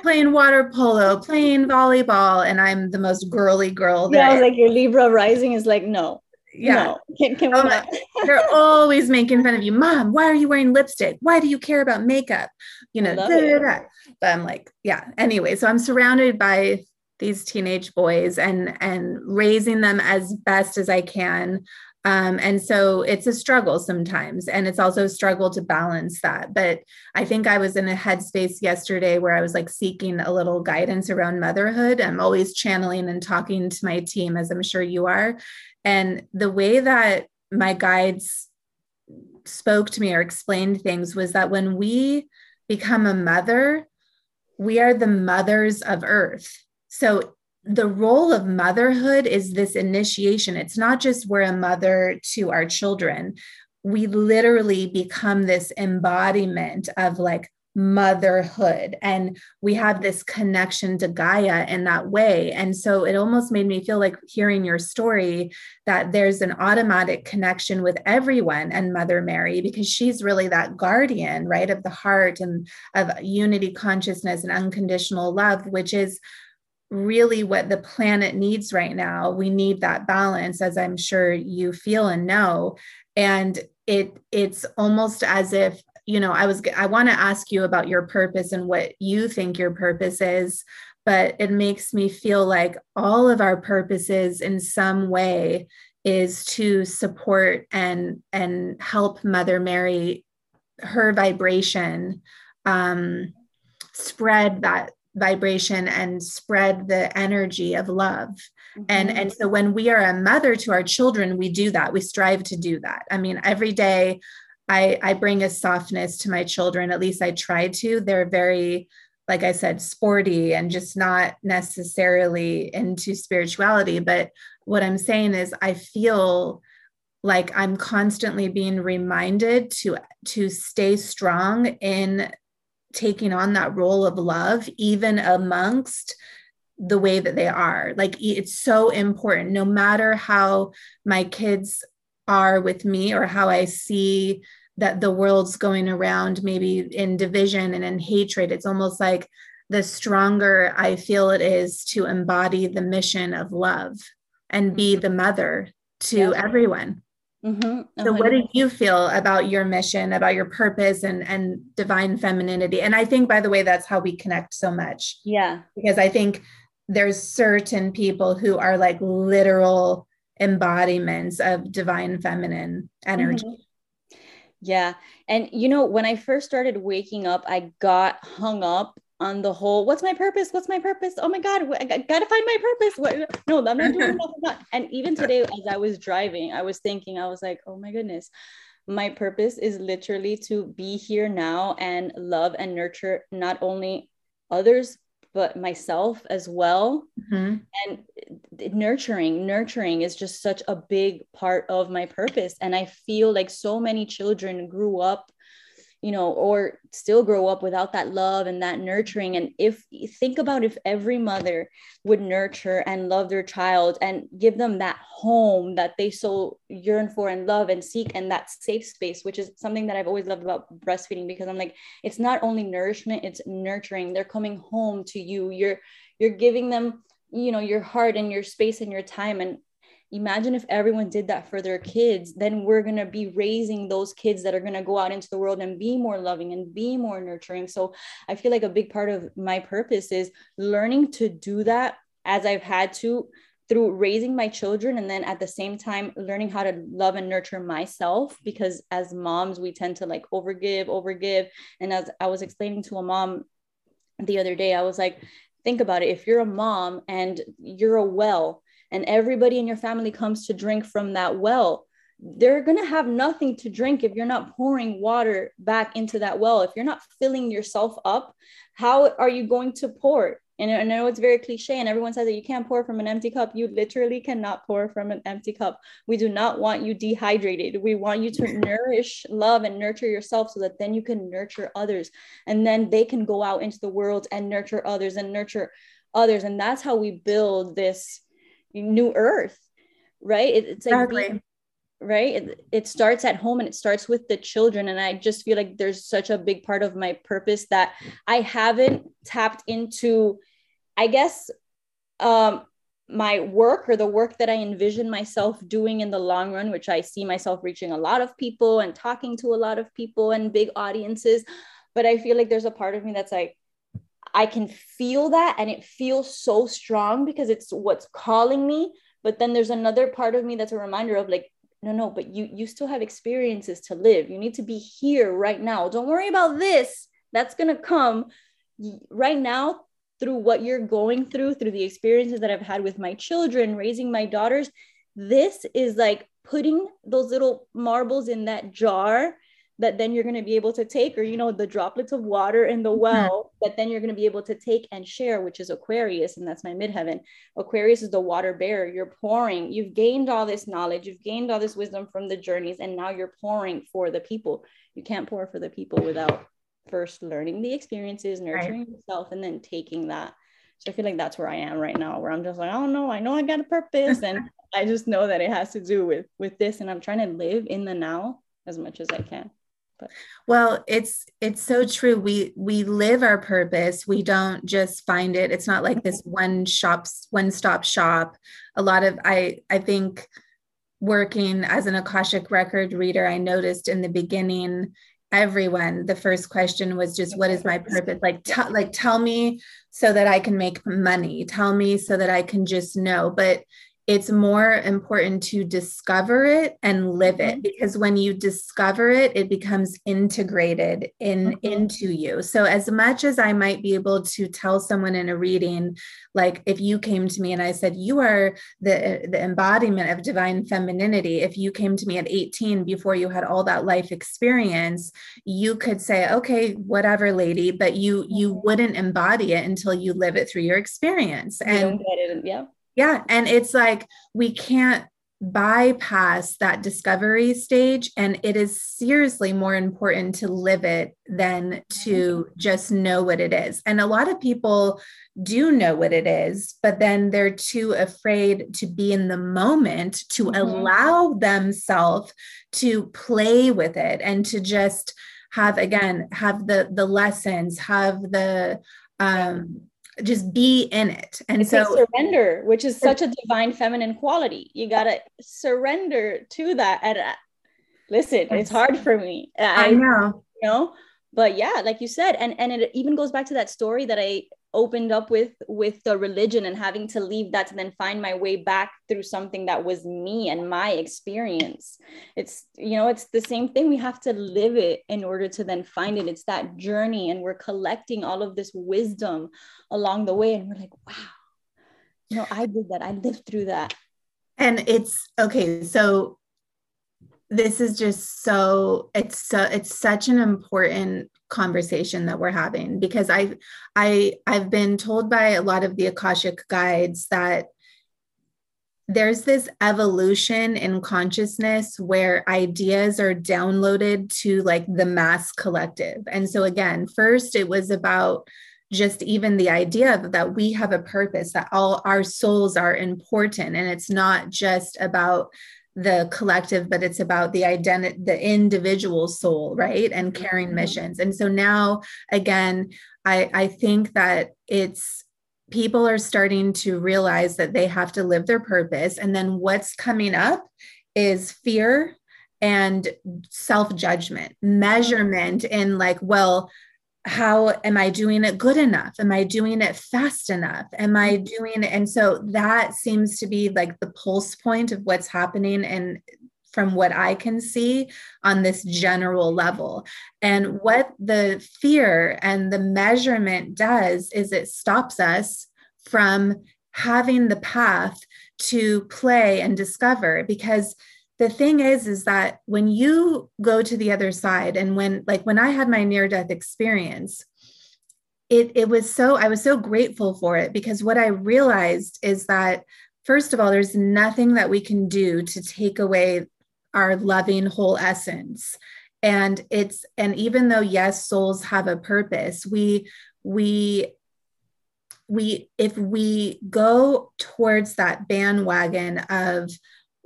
playing water polo playing volleyball and i'm the most girly girl there. yeah I was like your libra rising is like no yeah no. can, can we oh not? they're always making fun of you mom why are you wearing lipstick why do you care about makeup you know da, da, da. but i'm like yeah anyway so i'm surrounded by these teenage boys and and raising them as best as I can. Um, and so it's a struggle sometimes, and it's also a struggle to balance that. But I think I was in a headspace yesterday where I was like seeking a little guidance around motherhood. I'm always channeling and talking to my team, as I'm sure you are. And the way that my guides spoke to me or explained things was that when we become a mother, we are the mothers of earth so the role of motherhood is this initiation. It's not just we're a mother to our children. We literally become this embodiment of like motherhood and we have this connection to gaia in that way and so it almost made me feel like hearing your story that there's an automatic connection with everyone and mother mary because she's really that guardian right of the heart and of unity consciousness and unconditional love which is really what the planet needs right now. We need that balance, as I'm sure you feel and know. And it it's almost as if you know i was i want to ask you about your purpose and what you think your purpose is but it makes me feel like all of our purposes in some way is to support and and help mother mary her vibration um, spread that vibration and spread the energy of love. Mm-hmm. and and so when we are a mother to our children we do that. We strive to do that. I mean every day i i bring a softness to my children. At least i try to. They're very like i said sporty and just not necessarily into spirituality. But what i'm saying is i feel like i'm constantly being reminded to to stay strong in taking on that role of love, even amongst the way that they are. Like it's so important, no matter how my kids are with me or how I see that the world's going around, maybe in division and in hatred. It's almost like the stronger I feel it is to embody the mission of love and be mm-hmm. the mother to everyone. Mm-hmm. So, what do you feel about your mission, about your purpose, and and divine femininity? And I think, by the way, that's how we connect so much. Yeah, because I think there's certain people who are like literal embodiments of divine feminine energy. Mm-hmm. Yeah, and you know, when I first started waking up, I got hung up on the whole what's my purpose? What's my purpose? Oh my god i gotta find my purpose what? no i'm not doing that and even today as i was driving i was thinking i was like oh my goodness my purpose is literally to be here now and love and nurture not only others but myself as well. Mm-hmm. and nurturing nurturing is just such a big part of my purpose. And i feel like so many children grew up you know, or still grow up without that love and that nurturing. And if think about if every mother would nurture and love their child and give them that home that they so yearn for and love and seek and that safe space, which is something that I've always loved about breastfeeding because I'm like, it's not only nourishment, it's nurturing. They're coming home to you. You're you're giving them you know your heart and your space and your time and imagine if everyone did that for their kids then we're going to be raising those kids that are going to go out into the world and be more loving and be more nurturing. So i feel like a big part of my purpose is learning to do that as i've had to through raising my children and then at the same time learning how to love and nurture myself because as moms we tend to like overgive overgive. And as i was explaining to a mom the other day i was like think about it. If you're a mom and you're a well and everybody in your family comes to drink from that well they're going to have nothing to drink if you're not pouring water back into that well if you're not filling yourself up how are you going to pour and I know it's very cliche, and everyone says that you can't pour from an empty cup. You literally cannot pour from an empty cup. We do not want you dehydrated. We want you to mm-hmm. nourish, love, and nurture yourself so that then you can nurture others. And then they can go out into the world and nurture others and nurture others. And that's how we build this new earth, right? It, it's like exactly. being, right it, it starts at home and it starts with the children and i just feel like there's such a big part of my purpose that i haven't tapped into i guess um my work or the work that i envision myself doing in the long run which i see myself reaching a lot of people and talking to a lot of people and big audiences but i feel like there's a part of me that's like i can feel that and it feels so strong because it's what's calling me. But then there's another part of me that's a reminder of like no no but you you still have experiences to live. You need to be here right now. Don't worry about this. That's to come. Right now through what you're going through through the experiences that i've had with my children raising my daughters this is like putting those little marbles in that jar that then you're going to be able to take or you know the droplets of water in the mm-hmm. well that then you're going to be able to take and share which is aquarius and that's my midheaven. Aquarius is the water bearer. You're pouring. You've gained all this knowledge. You've gained all this wisdom from the journeys and now you're pouring for the people. You can't pour for the people without first learning the experiences nurturing right. yourself and then taking that. So i feel like that's where i am right now where i'm just like oh no i know i got a purpose and i just know that it has to do with with this and i'm trying to live in the now as much as i can but. Well, it's it's so true. We we live our purpose. We don't just find it. It's not like this mm-hmm. one shops one stop shop. A lot of I I think working as an akashic record reader, I noticed in the beginning everyone the first question was just what is my purpose like t- like tell me so that i can make money tell me so that i can just know but it's more important to discover it and live it mm-hmm. because when you discover it it becomes integrated in mm-hmm. into you so as much as i might be able to tell someone in a reading like if you came to me and i said you are the the embodiment of divine femininity if you came to me at 18 before you had all that life experience you could say okay whatever lady but you you mm-hmm. wouldn't embody it until you live it through your experience and yeah yeah. And it's like we can't bypass that discovery stage. And it is seriously more important to live it than to just know what it is. And a lot of people do know what it is, but then they're too afraid to be in the moment to mm-hmm. allow themselves to play with it and to just have again have the the lessons have the um just be in it. And it's so surrender which is such a divine feminine quality. You gotta surrender to that. And uh, listen it's hard for me. I, I know. you know. But yeah like you said and and it even goes back to that story that i opened up with with the religion and having to leave that to then find my way back through something that was me and my experience. It's you know it's the same thing. We have to live it in order to then find it. It's that journey and we're collecting all of this wisdom along the way and we're like wow you know i did that. I lived through that. And it's okay so this is just so it's so it's such an important conversation that we're having because i i i've been told by a lot of the akashic guides that there's this evolution in consciousness where ideas are downloaded to like the mass collective. And so again first it was about just even the idea that we have a purpose that all our souls are important. And it's not just about the collective but it's about the identity the individual soul right? And caring mm-hmm. missions. And so now again i i think that it's people are starting to realize that they have to live their purpose. And then what's coming up is fear and self judgment measurement in like well how am I doing it good enough? Am I doing it fast enough? Am I mm-hmm. doing it? And so that seems to be like the pulse point of what's happening and from what I can see on this general level. And what the fear and the measurement does is it stops us from having the path to play and discover because the thing is is that when you go to the other side and when like when i had my near death experience it it was so i was so grateful for it because what i realized is that first of all there's nothing that we can do to take away our loving whole essence. And it's and even though yes souls have a purpose we we we if we go towards that bandwagon of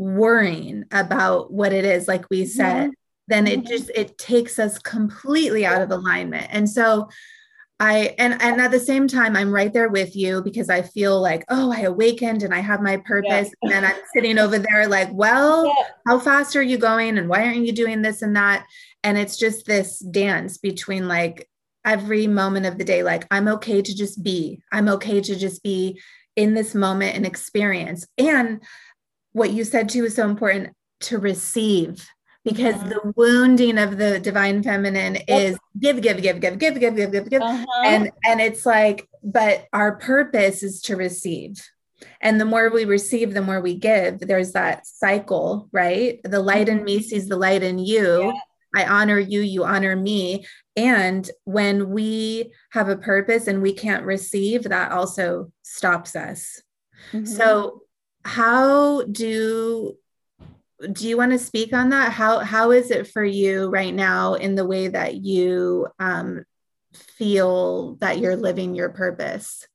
worrying about what it is like we said mm-hmm. then it mm-hmm. just it takes us completely out of alignment and so I and and at the same time I'm right there with you because I feel like oh I awakened and I have my purpose yeah. and then I'm sitting over there like well yeah. how fast are you going and why aren't you doing this and that and it's just this dance between like every moment of the day like I'm okay to just be I'm okay to just be in this moment and experience and what you said too is so important to receive because uh-huh. the wounding of the divine feminine is give give give give give give give give give uh-huh. and and it's like but our purpose is to receive and the more we receive the more we give there's that cycle right the light in me mm-hmm. sees the light in you yeah. i honor you you honor me and when we have a purpose and we can't receive that also stops us mm-hmm. so how do do you want to speak on that? How how is it for you right now in the way that you um, feel that you're living your purpose?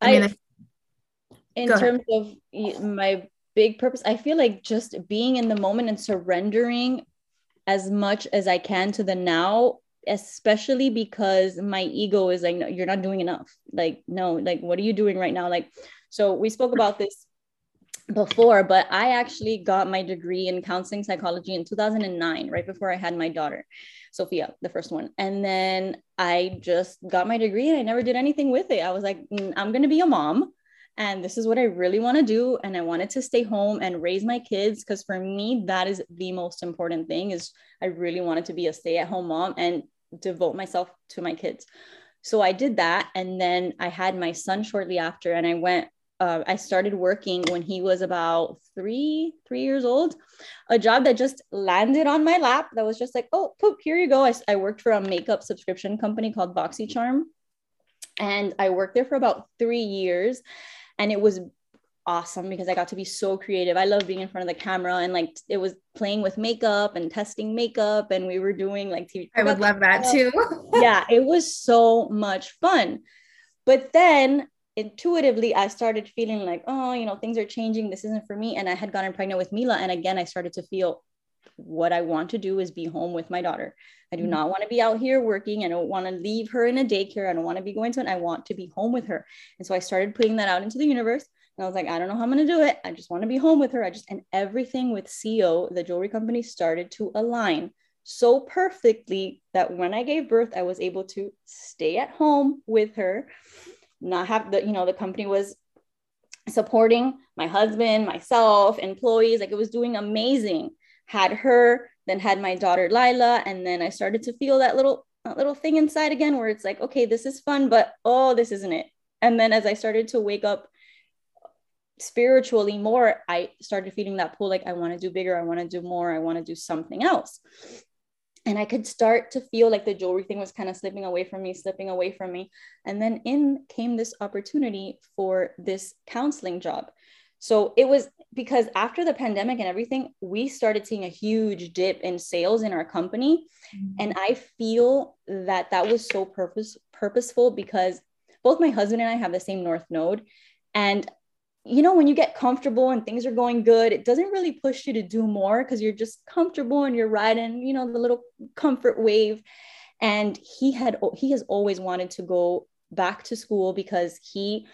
I, I mean, in terms ahead. of my big purpose, I feel like just being in the moment and surrendering as much as I can to the now, especially because my ego is like, no, you're not doing enough. Like, no, like, what are you doing right now? Like, so we spoke about this before, but I actually got my degree in counseling psychology in 2009, right before I had my daughter, Sophia, the first one. And then I just got my degree and I never did anything with it. I was like, mm, I'm going to be a mom and this is what I really want to do. And I wanted to stay home and raise my kids because for me, that is the most important thing is I really wanted to be a stay at home mom and devote myself to my kids. So I did that. And then I had my son shortly after, and I went uh, I started working when he was about three, three years old. A job that just landed on my lap. That was just like, oh, poop, here you go. I, I worked for a makeup subscription company called BoxyCharm, and I worked there for about three years, and it was awesome because I got to be so creative. I love being in front of the camera and like it was playing with makeup and testing makeup, and we were doing like TV. I would love that too. yeah, it was so much fun. But then intuitively I started feeling like, oh, you know, things are changing. This isn't for me. And I had gotten pregnant with Mila. And again, I started to feel what I want to do is be home with my daughter. I do mm-hmm. not want to be out here working. I don't want to leave her in a daycare. I don't want to be going to it. I want to be home with her. And so I started putting that out into the universe. And I was like, I don't know how I'm going to do it. I just want to be home with her. I just, and everything with XIO, the jewelry company, started to align so perfectly that when I gave birth, I was able to stay at home with her not have the you know the company was supporting my husband myself employees like it was doing amazing. Had her then had my daughter lila and then i started to feel that little that little thing inside again where it's like okay this is fun but oh this isn't it. And then as i started to wake up spiritually more i started feeling that pull like i want to do bigger i want to do more i want to do something else and I could start to feel like the jewelry thing was kind of slipping away from me, slipping away from me. And then in came this opportunity for this counseling job. So it was because after the pandemic and everything, we started seeing a huge dip in sales in our company. Mm-hmm. And I feel that that was so purpose purposeful because both my husband and I have the same North Node. And you know, when you get comfortable and things are going good, it doesn't really push you to do more because you're just comfortable and you're riding, you know, the little comfort wave. And he had he has always wanted to go back to school because he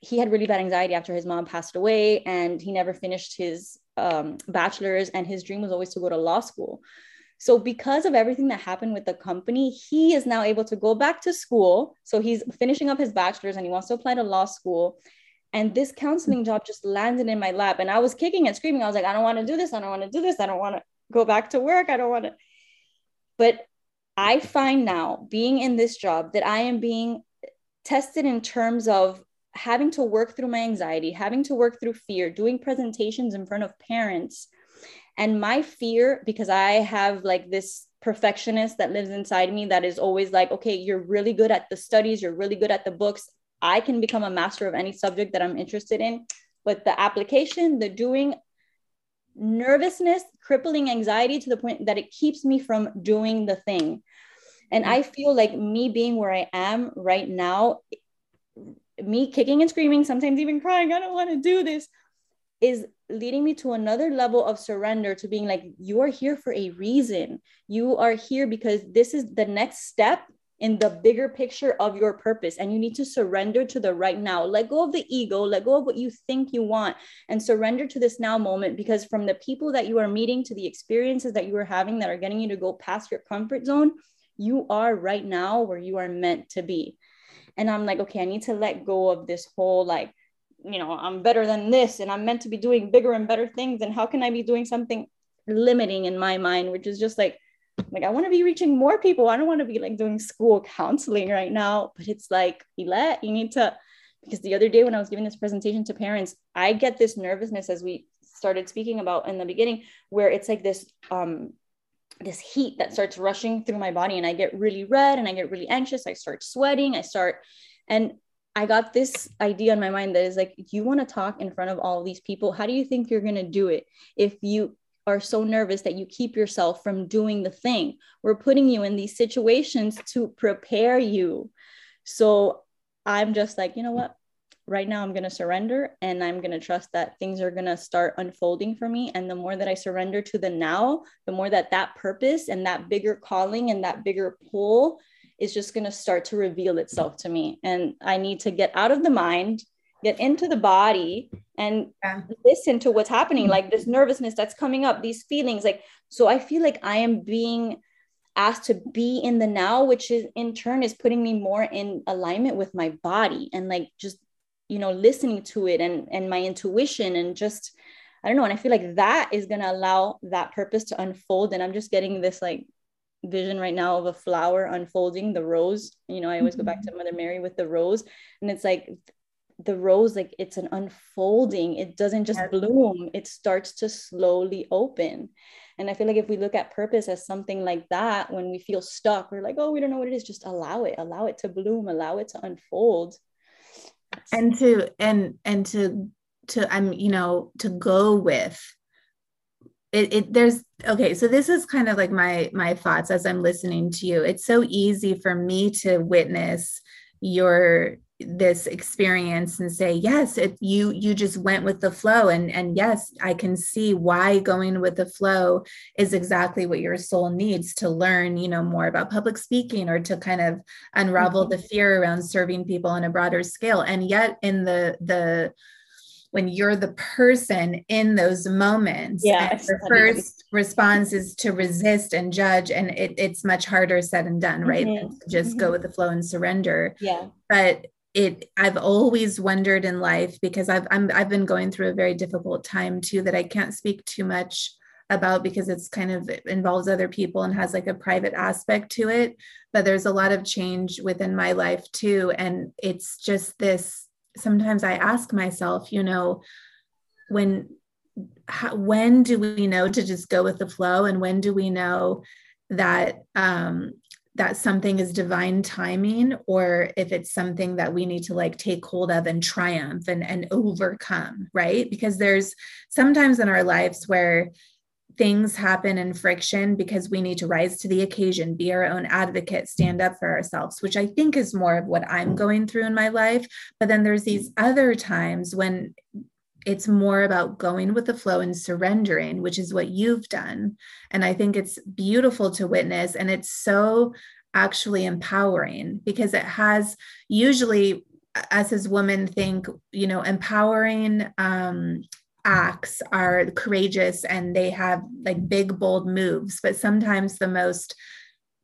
he had really bad anxiety after his mom passed away and he never finished his um, bachelor's and his dream was always to go to law school. So because of everything that happened with the company he is now able to go back to school. So he's finishing up his bachelor's and he wants to apply to law school And this counseling job just landed in my lap. And I was kicking and screaming. I was like, I don't want to do this. I don't want to do this. I don't want to go back to work. I don't want to. But I find now being in this job that I am being tested in terms of having to work through my anxiety, having to work through fear, doing presentations in front of parents. And my fear, because I have like this perfectionist that lives inside me that is always like, okay, you're really good at the studies, you're really good at the books. I can become a master of any subject that I'm interested in. But the application, the doing, nervousness, crippling anxiety to the point that it keeps me from doing the thing. And I mm-hmm. feel like me being where I am right now, me kicking and screaming, sometimes even crying, I don't want to do this, is leading me to another level of surrender to being like, you are here for a reason. You are here because this is the next step in the bigger picture of your purpose. And you need to surrender to the right now. Let go of the ego, let go of what you think you want, and surrender to this now moment. Because from the people that you are meeting to the experiences that you are having that are getting you to go past your comfort zone, you are right now where you are meant to be. And I'm like, okay, I need to let go of this whole like, you know, I'm better than this and I'm meant to be doing bigger and better things. And how can I be doing something limiting in my mind, which is just like, like I want to be reaching more people. I don't want to be like doing school counseling right now. But it's like, Ylette, you need to because the other day when I was giving this presentation to parents, I get this nervousness as we started speaking about in the beginning, where it's like this um this heat that starts rushing through my body and I get really red and I get really anxious. I start sweating. I start, and I got this idea in my mind that is like, you want to talk in front of all these people. How do you think you're going to do it if you are so nervous that you keep yourself from doing the thing? We're putting you in these situations to prepare you. So I'm just like, you know what? right now I'm going to surrender and I'm going to trust that things are going to start unfolding for me. And the more that I surrender to the now, the more that that purpose and that bigger calling and that bigger pull is just going to start to reveal itself to me. And I need to get out of the mind, get into the body and yeah. listen to what's happening, like this nervousness that's coming up, these feelings. Like, so I feel like I am being asked to be in the now which is in turn is putting me more in alignment with my body and like just you know listening to it and and my intuition and just i don't know and i feel like that is going to allow that purpose to unfold and i'm just getting this like vision right now of a flower unfolding the rose you know i always mm-hmm. go back to mm-hmm. mother mary with the rose and it's like the rose like it's an unfolding. It doesn't just bloom. It starts to slowly open. And i feel like if we look at purpose as something like that when we feel stuck we're like oh we don't know what it is. Just allow it. Allow it to bloom. Allow it to unfold. And to and and to to i'm you know to go with it, it there's okay so this is kind of like my my thoughts as i'm listening to you. It's so easy for me to witness your this experience and say yes if you you just went with the flow and and yes i can see why going with the flow is exactly what your soul needs to learn you know more about public speaking or to kind of unravel mm-hmm. the fear around serving people on a broader scale and yet in the the when you're the person in those moments yeah your first response is to resist and judge and it, it's much harder said and done right mm-hmm. just mm-hmm. go with the flow and surrender yeah but it I've always wondered in life because I've I'm, I've been going through a very difficult time too that I can't speak too much about because it's kind of it involves other people and has like a private aspect to it. But there's a lot of change within my life too and it's just this sometimes I ask myself you know when how, when do we know to just go with the flow? And when do we know that um that something is divine timing or if it's something that we need to like take hold of and triumph and, and overcome, right? Because there's sometimes in our lives where things happen in friction because we need to rise to the occasion, be our own advocate, stand up for ourselves, which I think is more of what I'm going through in my life. But then there's these other times when it's more about going with the flow and surrendering, which is what you've done. And I think it's beautiful to witness. And it's so actually empowering because it has usually us as women think, you know, empowering um, acts are courageous and they have like big, bold moves. But sometimes the most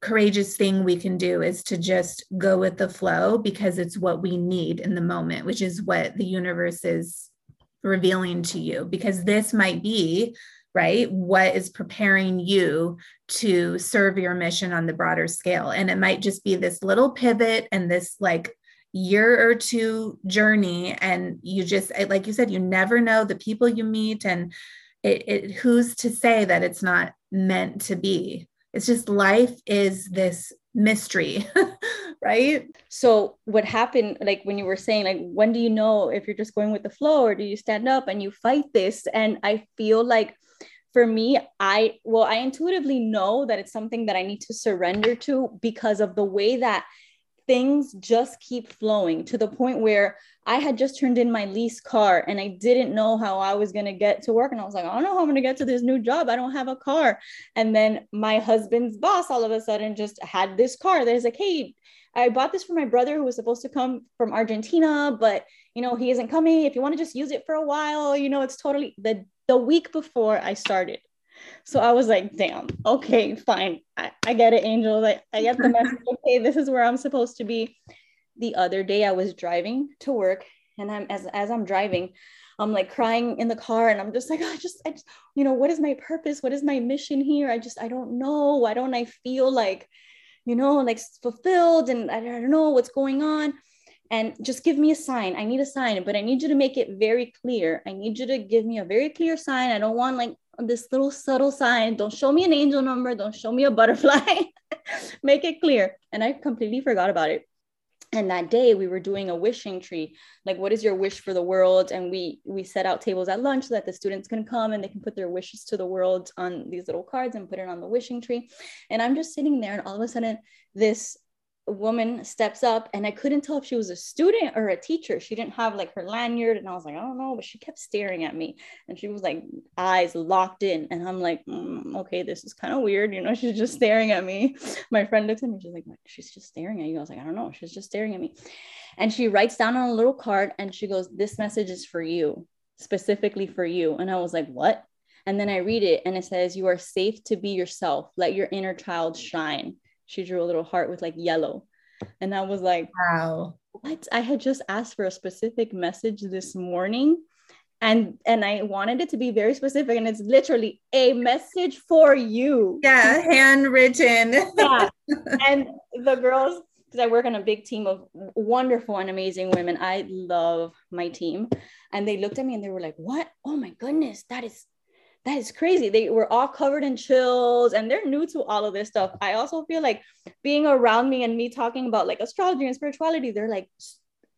courageous thing we can do is to just go with the flow because it's what we need in the moment, which is what the universe is revealing to you. Because this might be, right, what is preparing you to serve your mission on the broader scale. And it might just be this little pivot and this like year or two journey. And you just, eh, like you said, you never know the people you meet and it, it who's to say that it's not meant to be it's just life is this mystery right? So what happened like when you were saying like when do you know if you're just going with the flow or do you stand up and you fight this? And i feel like for me i well i intuitively know that it's something that i need to surrender to because of the way that things just keep flowing to the point where I had just turned in my lease car and I didn't know how I was going to get to work. And I was like, I don't know how I'm going to get to this new job. I don't have a car. And then my husband's boss all of a sudden just had this car that is like, hey, I bought this for my brother who was supposed to come from Argentina, but you know, he isn't coming. If you want to just use it for a while, you know, it's totally the the week before I started. So I was like, damn, okay, fine. I, I get it, Angel. Like I get the message. Okay, this is where I'm supposed to be. The other day I was driving to work and I'm as as I'm driving, I'm like crying in the car and I'm just like, I just, I just, you know, what is my purpose? What is my mission here? I just, I don't know. Why don't I feel like, you know, like fulfilled and I don't know what's going on and just give me a sign. I need a sign, but I need you to make it very clear. I need you to give me a very clear sign. I don't want like this little subtle sign. Don't show me an angel number. Don't show me a butterfly. Make it clear. And I completely forgot about it. And that day we were doing a wishing tree. Like, what is your wish for the world? And we we set out tables at lunch so that the students can come and they can put their wishes to the world on these little cards and put it on the wishing tree. And I'm just sitting there, and all of a sudden, this woman steps up and I couldn't tell if she was a student or a teacher. She didn't have like her lanyard and I was like, I don't know, but she kept staring at me and she was like eyes locked in. And I'm like, mm, okay, this is kind of weird. You know, she's just staring at me. My friend looks at me, she's like, she's just staring at you. I was like, I don't know. She's just staring at me. And she writes down on a little card and she goes, This message is for you, specifically for you. And I was like, What? And then I read it and it says, You are safe to be yourself. Let your inner child shine she drew a little heart with like yellow. And I was like, wow. What? I had just asked for a specific message this morning and and I wanted it to be very specific and it's literally a message for you. Yeah, handwritten. yeah. And the girls because I work on a big team of wonderful and amazing women. I love my team. And they looked at me and they were like, What? Oh my goodness, that is that is crazy. They were all covered in chills and they're new to all of this stuff. I also feel like being around me and me talking about like astrology and spirituality, they're like,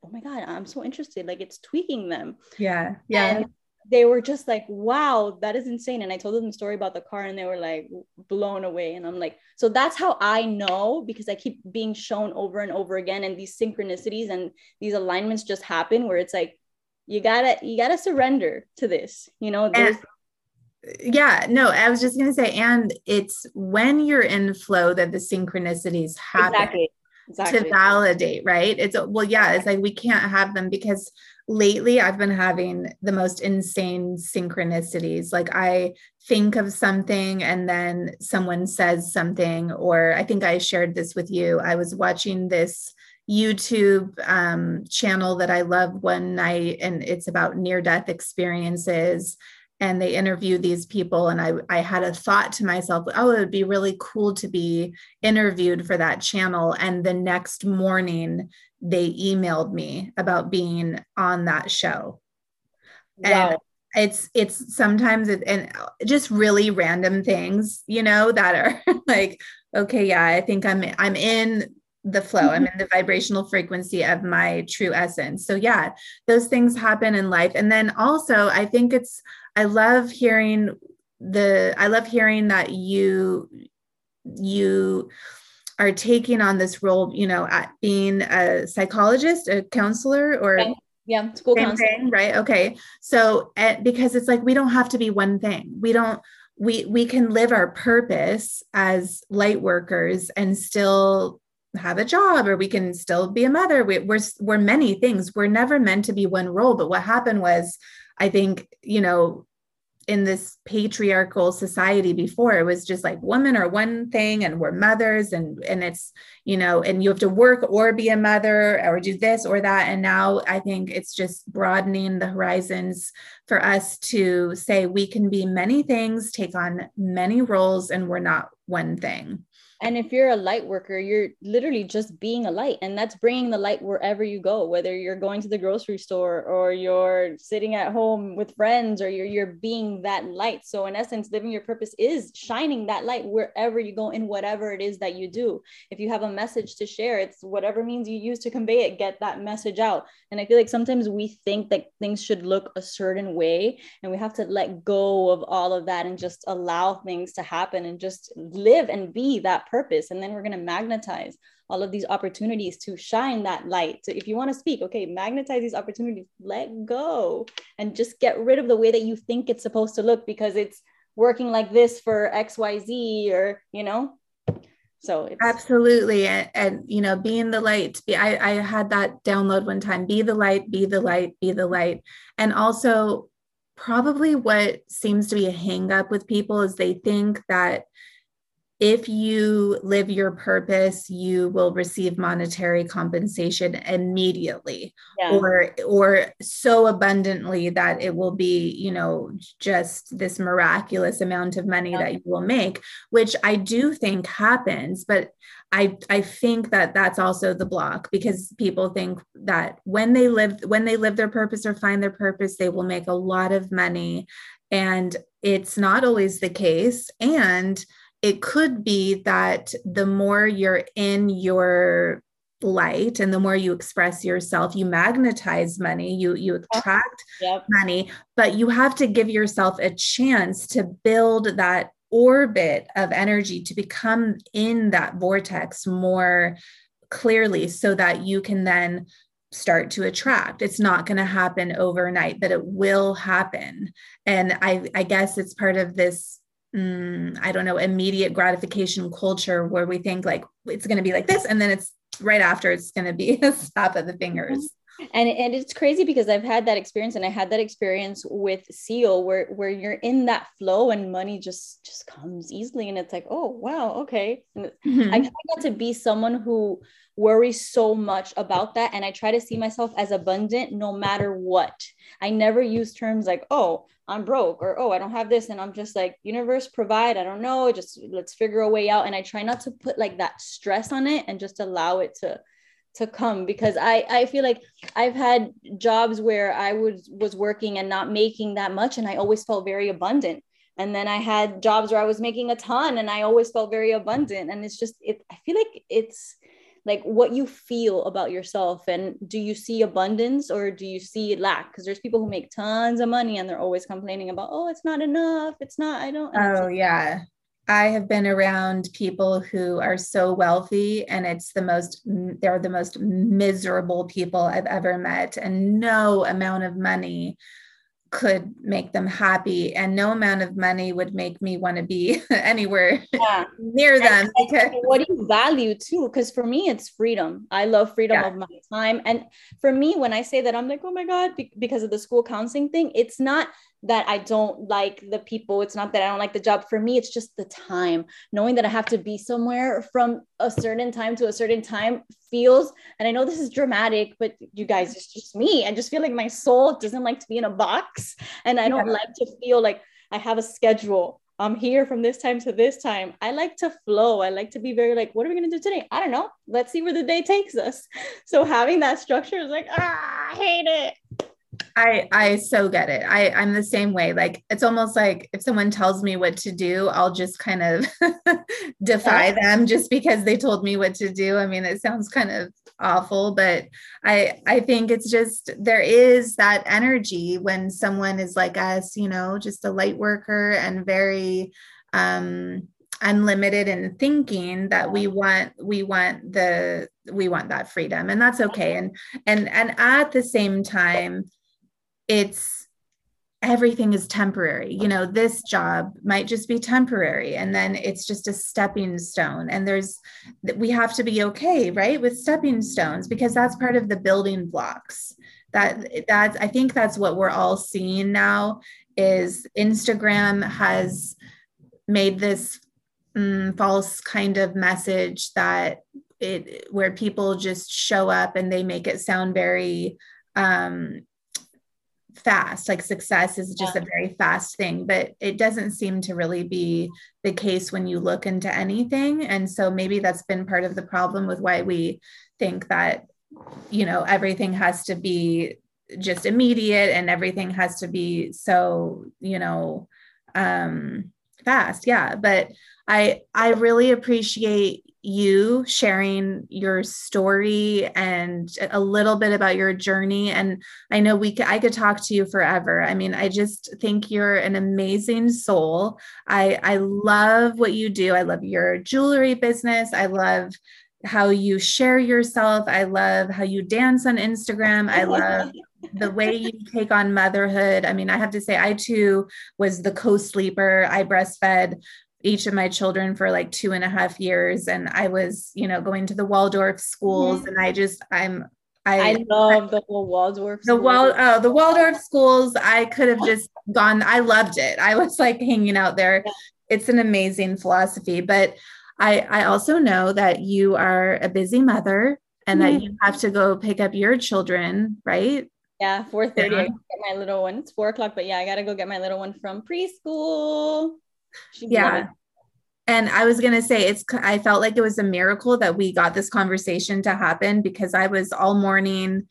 oh my God, I'm so interested. Like it's tweaking them. Yeah. Yeah. And they were just like, wow, that is insane. And I told them the story about the car and they were like blown away. And I'm like, so that's how I know because I keep being shown over and over again. And these synchronicities and these alignments just happen where it's like, you gotta you gotta surrender to this you know there's yeah no i was just going to say and it's when you're in flow that the synchronicities happen exactly. Exactly. to validate right it's well yeah it's like we can't have them because lately i've been having the most insane synchronicities like i think of something and then someone says something or i think i shared this with you i was watching this youtube um, channel that i love one night and it's about near death experiences and they interview these people and I, I had a thought to myself oh it would be really cool to be interviewed for that channel and the next morning they emailed me about being on that show wow. and it's it's sometimes it, and just really random things you know that are like okay yeah i think i'm i'm in the flow i'm in the vibrational frequency of my true essence so yeah those things happen in life and then also i think it's I love hearing the I love hearing that you you are taking on this role, you know, at being a psychologist, a counselor, or okay. yeah, school counselor, thing, right? Okay, so uh, because it's like we don't have to be one thing. We don't. We we can live our purpose as light workers and still have a job or we can still be a mother. We, we're we're many things. We're never meant to be one role. But what happened was I think, you know, in this patriarchal society before it was just like women are one thing and we're mothers and and it's you know and you have to work or be a mother or do this or that. And now i think it's just broadening the horizons for us to say we can be many things take on many roles and we're not one thing and if you're a light worker, you're literally just being a light, and that's bringing the light wherever you go, whether you're going to the grocery store or you're sitting at home with friends or you're, you're being that light. So, in essence, living your purpose is shining that light wherever you go in whatever it is that you do. If you have a message to share, it's whatever means you use to convey it, get that message out. And I feel like sometimes we think that things should look a certain way, and we have to let go of all of that and just allow things to happen and just live and be that purpose and then we're going to magnetize all of these opportunities to shine that light. So if you want to speak okay magnetize these opportunities let go and just get rid of the way that you think it's supposed to look because it's working like this for xyz or you know? So absolutely and, and, you know being the light be, I, I had that download one time be the light be the light be the light. And also probably what seems to be a hang up with people is they think that if you live your purpose you will receive monetary compensation immediately yeah. or or so abundantly that it will be you know just this miraculous amount of money yeah. that you will make which i do think happens but i i think that that's also the block because people think that when they live when they live their purpose or find their purpose they will make a lot of money and it's not always the case and it could be that the more you're in your light and the more you express yourself you magnetize money you you attract yep. money but you have to give yourself a chance to build that orbit of energy to become in that vortex more clearly so that you can then start to attract. It's not going to happen overnight but it will happen. And i i guess it's part of this mm, I don't know, immediate gratification culture where we think like it's going to be like this, and then it's right after it's going to be a snap of the fingers. And, and it's crazy because I've had that experience and I had that experience with XIO where where you're in that flow and money just just comes easily and it's like oh wow okay mm-hmm. I try not to be someone who worry so much about that. And I try to see myself as abundant no matter what. I never use terms like, oh, I'm broke or oh, I don't have this. And I'm just like, universe provide. I don't know. Just let's figure a way out. And I try not to put like that stress on it and just allow it to to come because I I feel like I've had jobs where I was was working and not making that much and I always felt very abundant. And then I had jobs where I was making a ton and I always felt very abundant. And it's just it I feel like it's like what you feel about yourself. And do you see abundance or do you see lack? Because there's people who make tons of money and they're always complaining about oh it's not enough. It's not i don't oh yeah i have been around people who are so wealthy and it's the most they're the most miserable people i've ever met and no amount of money could make them happy and no amount of money would make me want to be anywhere yeah. near them and, because what do you value too because for me it's freedom i love freedom yeah. of my time and for me when i say that i'm like oh my god because of the school counseling thing it's not that I don't like the people. It's not that I don't like the job. For me, it's just the time. Knowing that I have to be somewhere from a certain time to a certain time feels, and I know this is dramatic, but you guys, it's just me. I just feel like my soul doesn't like to be in a box. And I don't yeah. like to feel like I have a schedule. I'm here from this time to this time. I like to flow. I like to be very like, what are we going to do today? I don't know. Let's see where the day takes us. So having that structure is like, ah, I hate it. I I so get it. I I'm the same way. Like it's almost like if someone tells me what to do, I'll just kind of defy yeah. them just because they told me what to do. I mean, it sounds kind of awful, but I I think it's just there is that energy when someone is like us, you know, just a light worker and very um unlimited in thinking that we want we want the we want that freedom and that's okay and and and at the same time it's everything is temporary. You know, this job might just be temporary and then it's just a stepping stone. And there's, we have to be okay, right, with stepping stones because that's part of the building blocks that that's i think that's what we're all seeing now is instagram has made this mm, false kind of message that it where people just show up and they make it sound very um fast like success is just yeah. a very fast thing but it doesn't seem to really be the case when you look into anything and so maybe that's been part of the problem with why we think that you know everything has to be just immediate and everything has to be so you know um fast. Yeah but i i really appreciate you sharing your story and a little bit about your journey. And i know we could, i could talk to you forever. I mean i just think you're an amazing soul. I i love what you do. I love your jewelry business. I love how you share yourself i love how you dance on instagram i love the way you take on motherhood. I mean, I have to say, I too was the co sleeper. I breastfed each of my children for like two and a half years and i was you know going to the waldorf schools mm-hmm. and i just i'm I, I love the whole Waldorf. The Wal, oh, the Waldorf schools. I could have just gone. I loved it. I was like hanging out there. Yeah. It's an amazing philosophy. But I, I also know that you are a busy mother and mm-hmm. that you have to go pick up your children, right? Yeah, four thirty. Yeah. I get my little one. It's four o'clock, but yeah, I gotta go get my little one from preschool. She's yeah. And I was going to say, it's, I felt like it was a miracle that we got this conversation to happen because I was all morning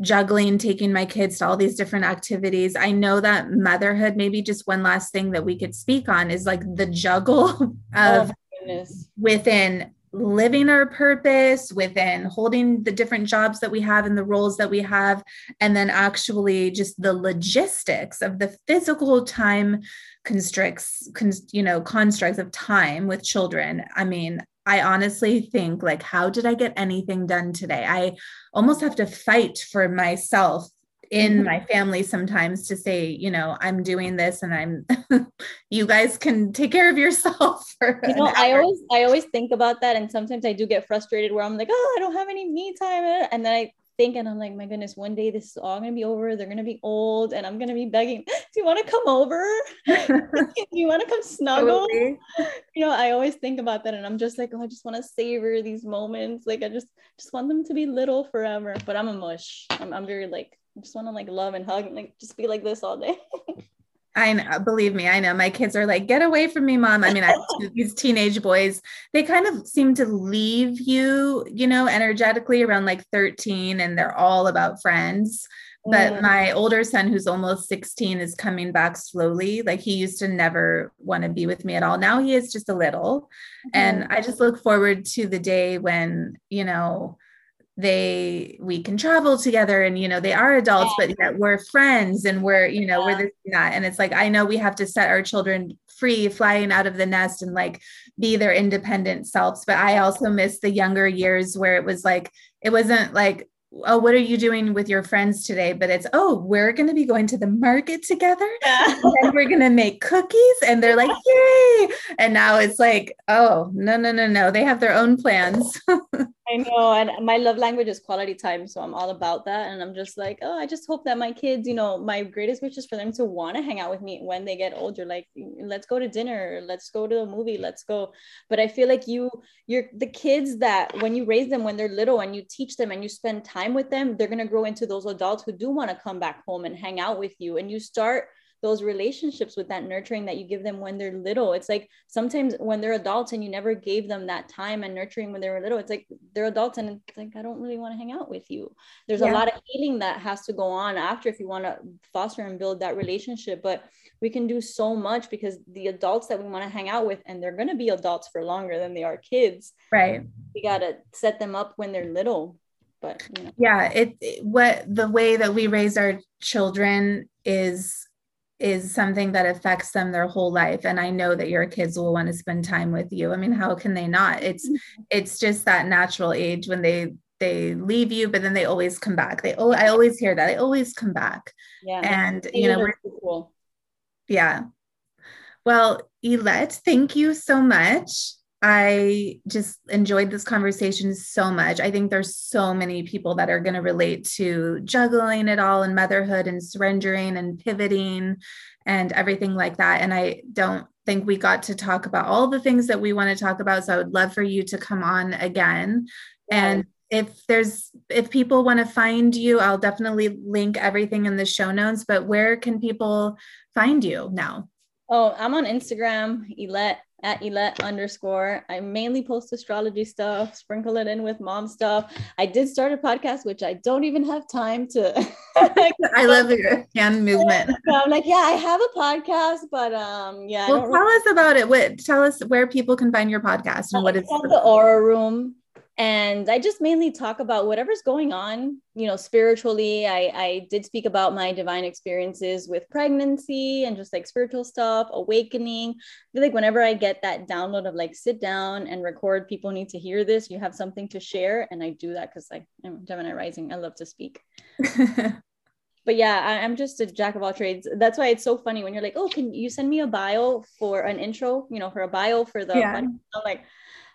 juggling, taking my kids to all these different activities. I know that motherhood, maybe just one last thing that we could speak on is like the juggle of oh, within living our purpose within holding the different jobs that we have and the roles that we have and then actually just the logistics of the physical time constricts you know constructs of time with children. I mean i honestly think like how did i get anything done today? I almost have to fight for myself in mm-hmm. my family sometimes to say, you know, I'm doing this and I'm you guys can take care of yourself. you know, I always I always think about that and sometimes I do get frustrated where I'm like, "Oh, I don't have any me time." And then I think and I'm like, "My goodness, one day this is all going to be over. They're going to be old and I'm going to be begging, "Do you want to come over? Do you want to come snuggle?" Totally. You know, I always think about that and I'm just like, "Oh, I just want to savor these moments. Like I just just want them to be little forever." But I'm a mush. I'm I'm very like just want to like love and hug and like just be like this all day. I know, believe me, I know my kids are like, get away from me, mom. I mean, I these teenage boys, they kind of seem to leave you, you know, energetically around like 13 and they're all about friends. But mm. my older son, who's almost 16, is coming back slowly. Like he used to never want to be with me at all. Now he is just a little. Mm-hmm. And I just look forward to the day when, you know, they we can travel together and you know they are adults but yet we're friends and we're you know we're this and that and it's like i know we have to set our children free flying out of the nest and like be their independent selves but i also miss the younger years where it was like it wasn't like oh, what are you doing with your friends today? But it's, oh, we're going to be going to the market together yeah. and we're going to make cookies. And they're like, yay. And now it's like, oh, no, no, no, no. They have their own plans. I know. And my love language is quality time. So I'm all about that. And I'm just like, oh, I just hope that my kids, you know, my greatest wish is for them to want to hang out with me when they get older. Like, let's go to dinner. Let's go to a movie. Let's go. But I feel like you, you're the kids that when you raise them when they're little and you teach them and you spend time with them, they're going to grow into those adults who do want to come back home and hang out with you. And you start those relationships with that nurturing that you give them when they're little. It's like sometimes when they're adults and you never gave them that time and nurturing when they were little, it's like they're adults and it's like, I don't really want to hang out with you. There's yeah. a lot of healing that has to go on after if you want to foster and build that relationship. But we can do so much because the adults that we want to hang out with, and they're going to be adults for longer than they are kids. Right. We got to set them up when they're little but you know. yeah it, it what the way that we raise our children is is something that affects them their whole life and i know that your kids will want to spend time with you. I mean how can they not? It's mm-hmm. it's just that natural age when they they leave you but then they always come back. They oh i always hear that they always come back. Yeah. And you know cool. yeah. Well Ylette thank you so much I just enjoyed this conversation so much. I think there's so many people that are going to relate to juggling it all and motherhood and surrendering and pivoting and everything like that. And I don't think we got to talk about all the things that we want to talk about. So I would love for you to come on again. Yeah. And if there's if people want to find you, I'll definitely link everything in the show notes. But where can people find you now? Oh, I'm on Instagram, Ylette at Ylette underscore. I mainly post astrology stuff, sprinkle it in with mom stuff. I did start a podcast, which I don't even have time to. I love your hand movement. So I'm like, yeah, I have a podcast, but um, yeah. Well, tell really- us about it. What tell us where people can find your podcast and what it's the Aura Room and i just mainly talk about whatever's going on you know spiritually. I i did speak about my divine experiences with pregnancy and just like spiritual stuff awakening. I feel like whenever i get that download of like sit down and record people need to hear this you have something to share. And i do that because like i'm gemini rising. I love to speak. But yeah I, am just a jack of all trades. That's why it's so funny when you're like oh can you send me a bio for an intro? You know for a bio for the yeah. i'm like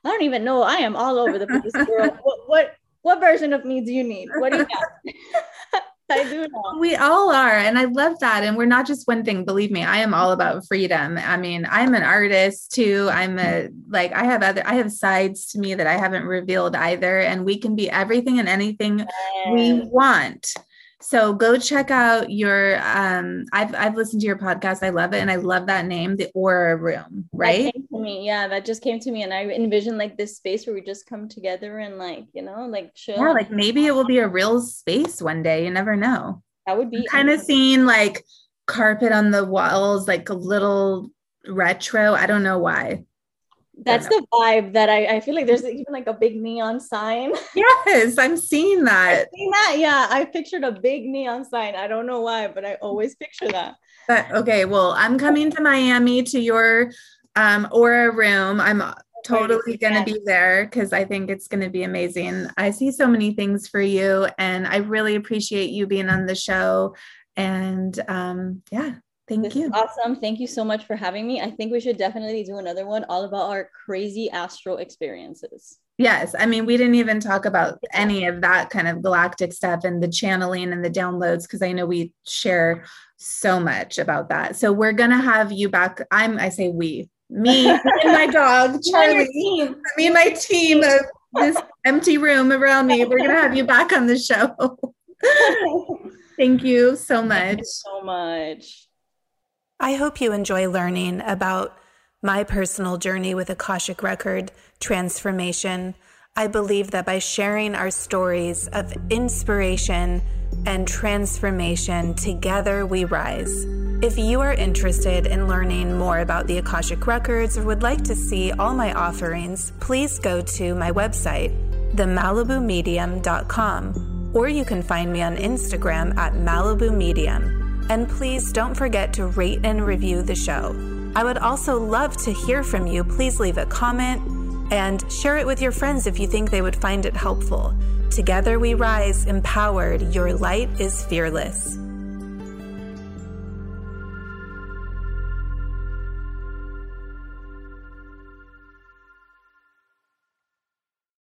I don't even know. I am all over the place, girl. what, what what version of me do you need? What do you got? I do know. We all are. And I love that. And we're not just one thing. Believe me, I am all about freedom. I mean, I'm an artist too. I'm a, like, I have other, I have sides to me that I haven't revealed either. And we can be everything and anything yes. we want. So go check out your um I've I've listened to your podcast. I love it and I love that name, the Aura Room, right? To me. Yeah, that just came to me and I envision like this space where we just come together and like, you know, like chill. Yeah, like maybe it will be a real space one day. You never know. That would be kind of seeing like carpet on the walls, like a little retro. I don't know why that's the vibe that I, I feel like there's even like a big neon sign. Yes, I'm seeing that. Seen that. Yeah, I pictured a big neon sign. I don't know why, but I always picture that. But okay, well, I'm coming to Miami to your um a room. I'm totally going to be there because I think it's going to be amazing. I see so many things for you, and I really appreciate you being on the show. And um, yeah, Thank this you. awesome. Thank you so much for having me. I think we should definitely do another one all about our crazy astral experiences. Yes. I mean, we didn't even talk about any of that kind of galactic stuff and the channeling and the downloads because I know we share so much about that. So we're going to have you back. I'm, I say we, me and my dog, Charlie, me and my team of this empty room around me. We're going to have you back on the show. Thank you so much. Thank you so much. I hope you enjoy learning about my personal journey with Akashic Record transformation. I believe that by sharing our stories of inspiration and transformation, together we rise. If you are interested in learning more about the Akashic Records or would like to see all my offerings, please go to my website, themalibumedium.com, or you can find me on Instagram at Malibu Medium. And please don't forget to rate and review the show. I would also love to hear from you. Please leave a comment and share it with your friends if you think they would find it helpful. Together we rise, empowered. Your light is fearless.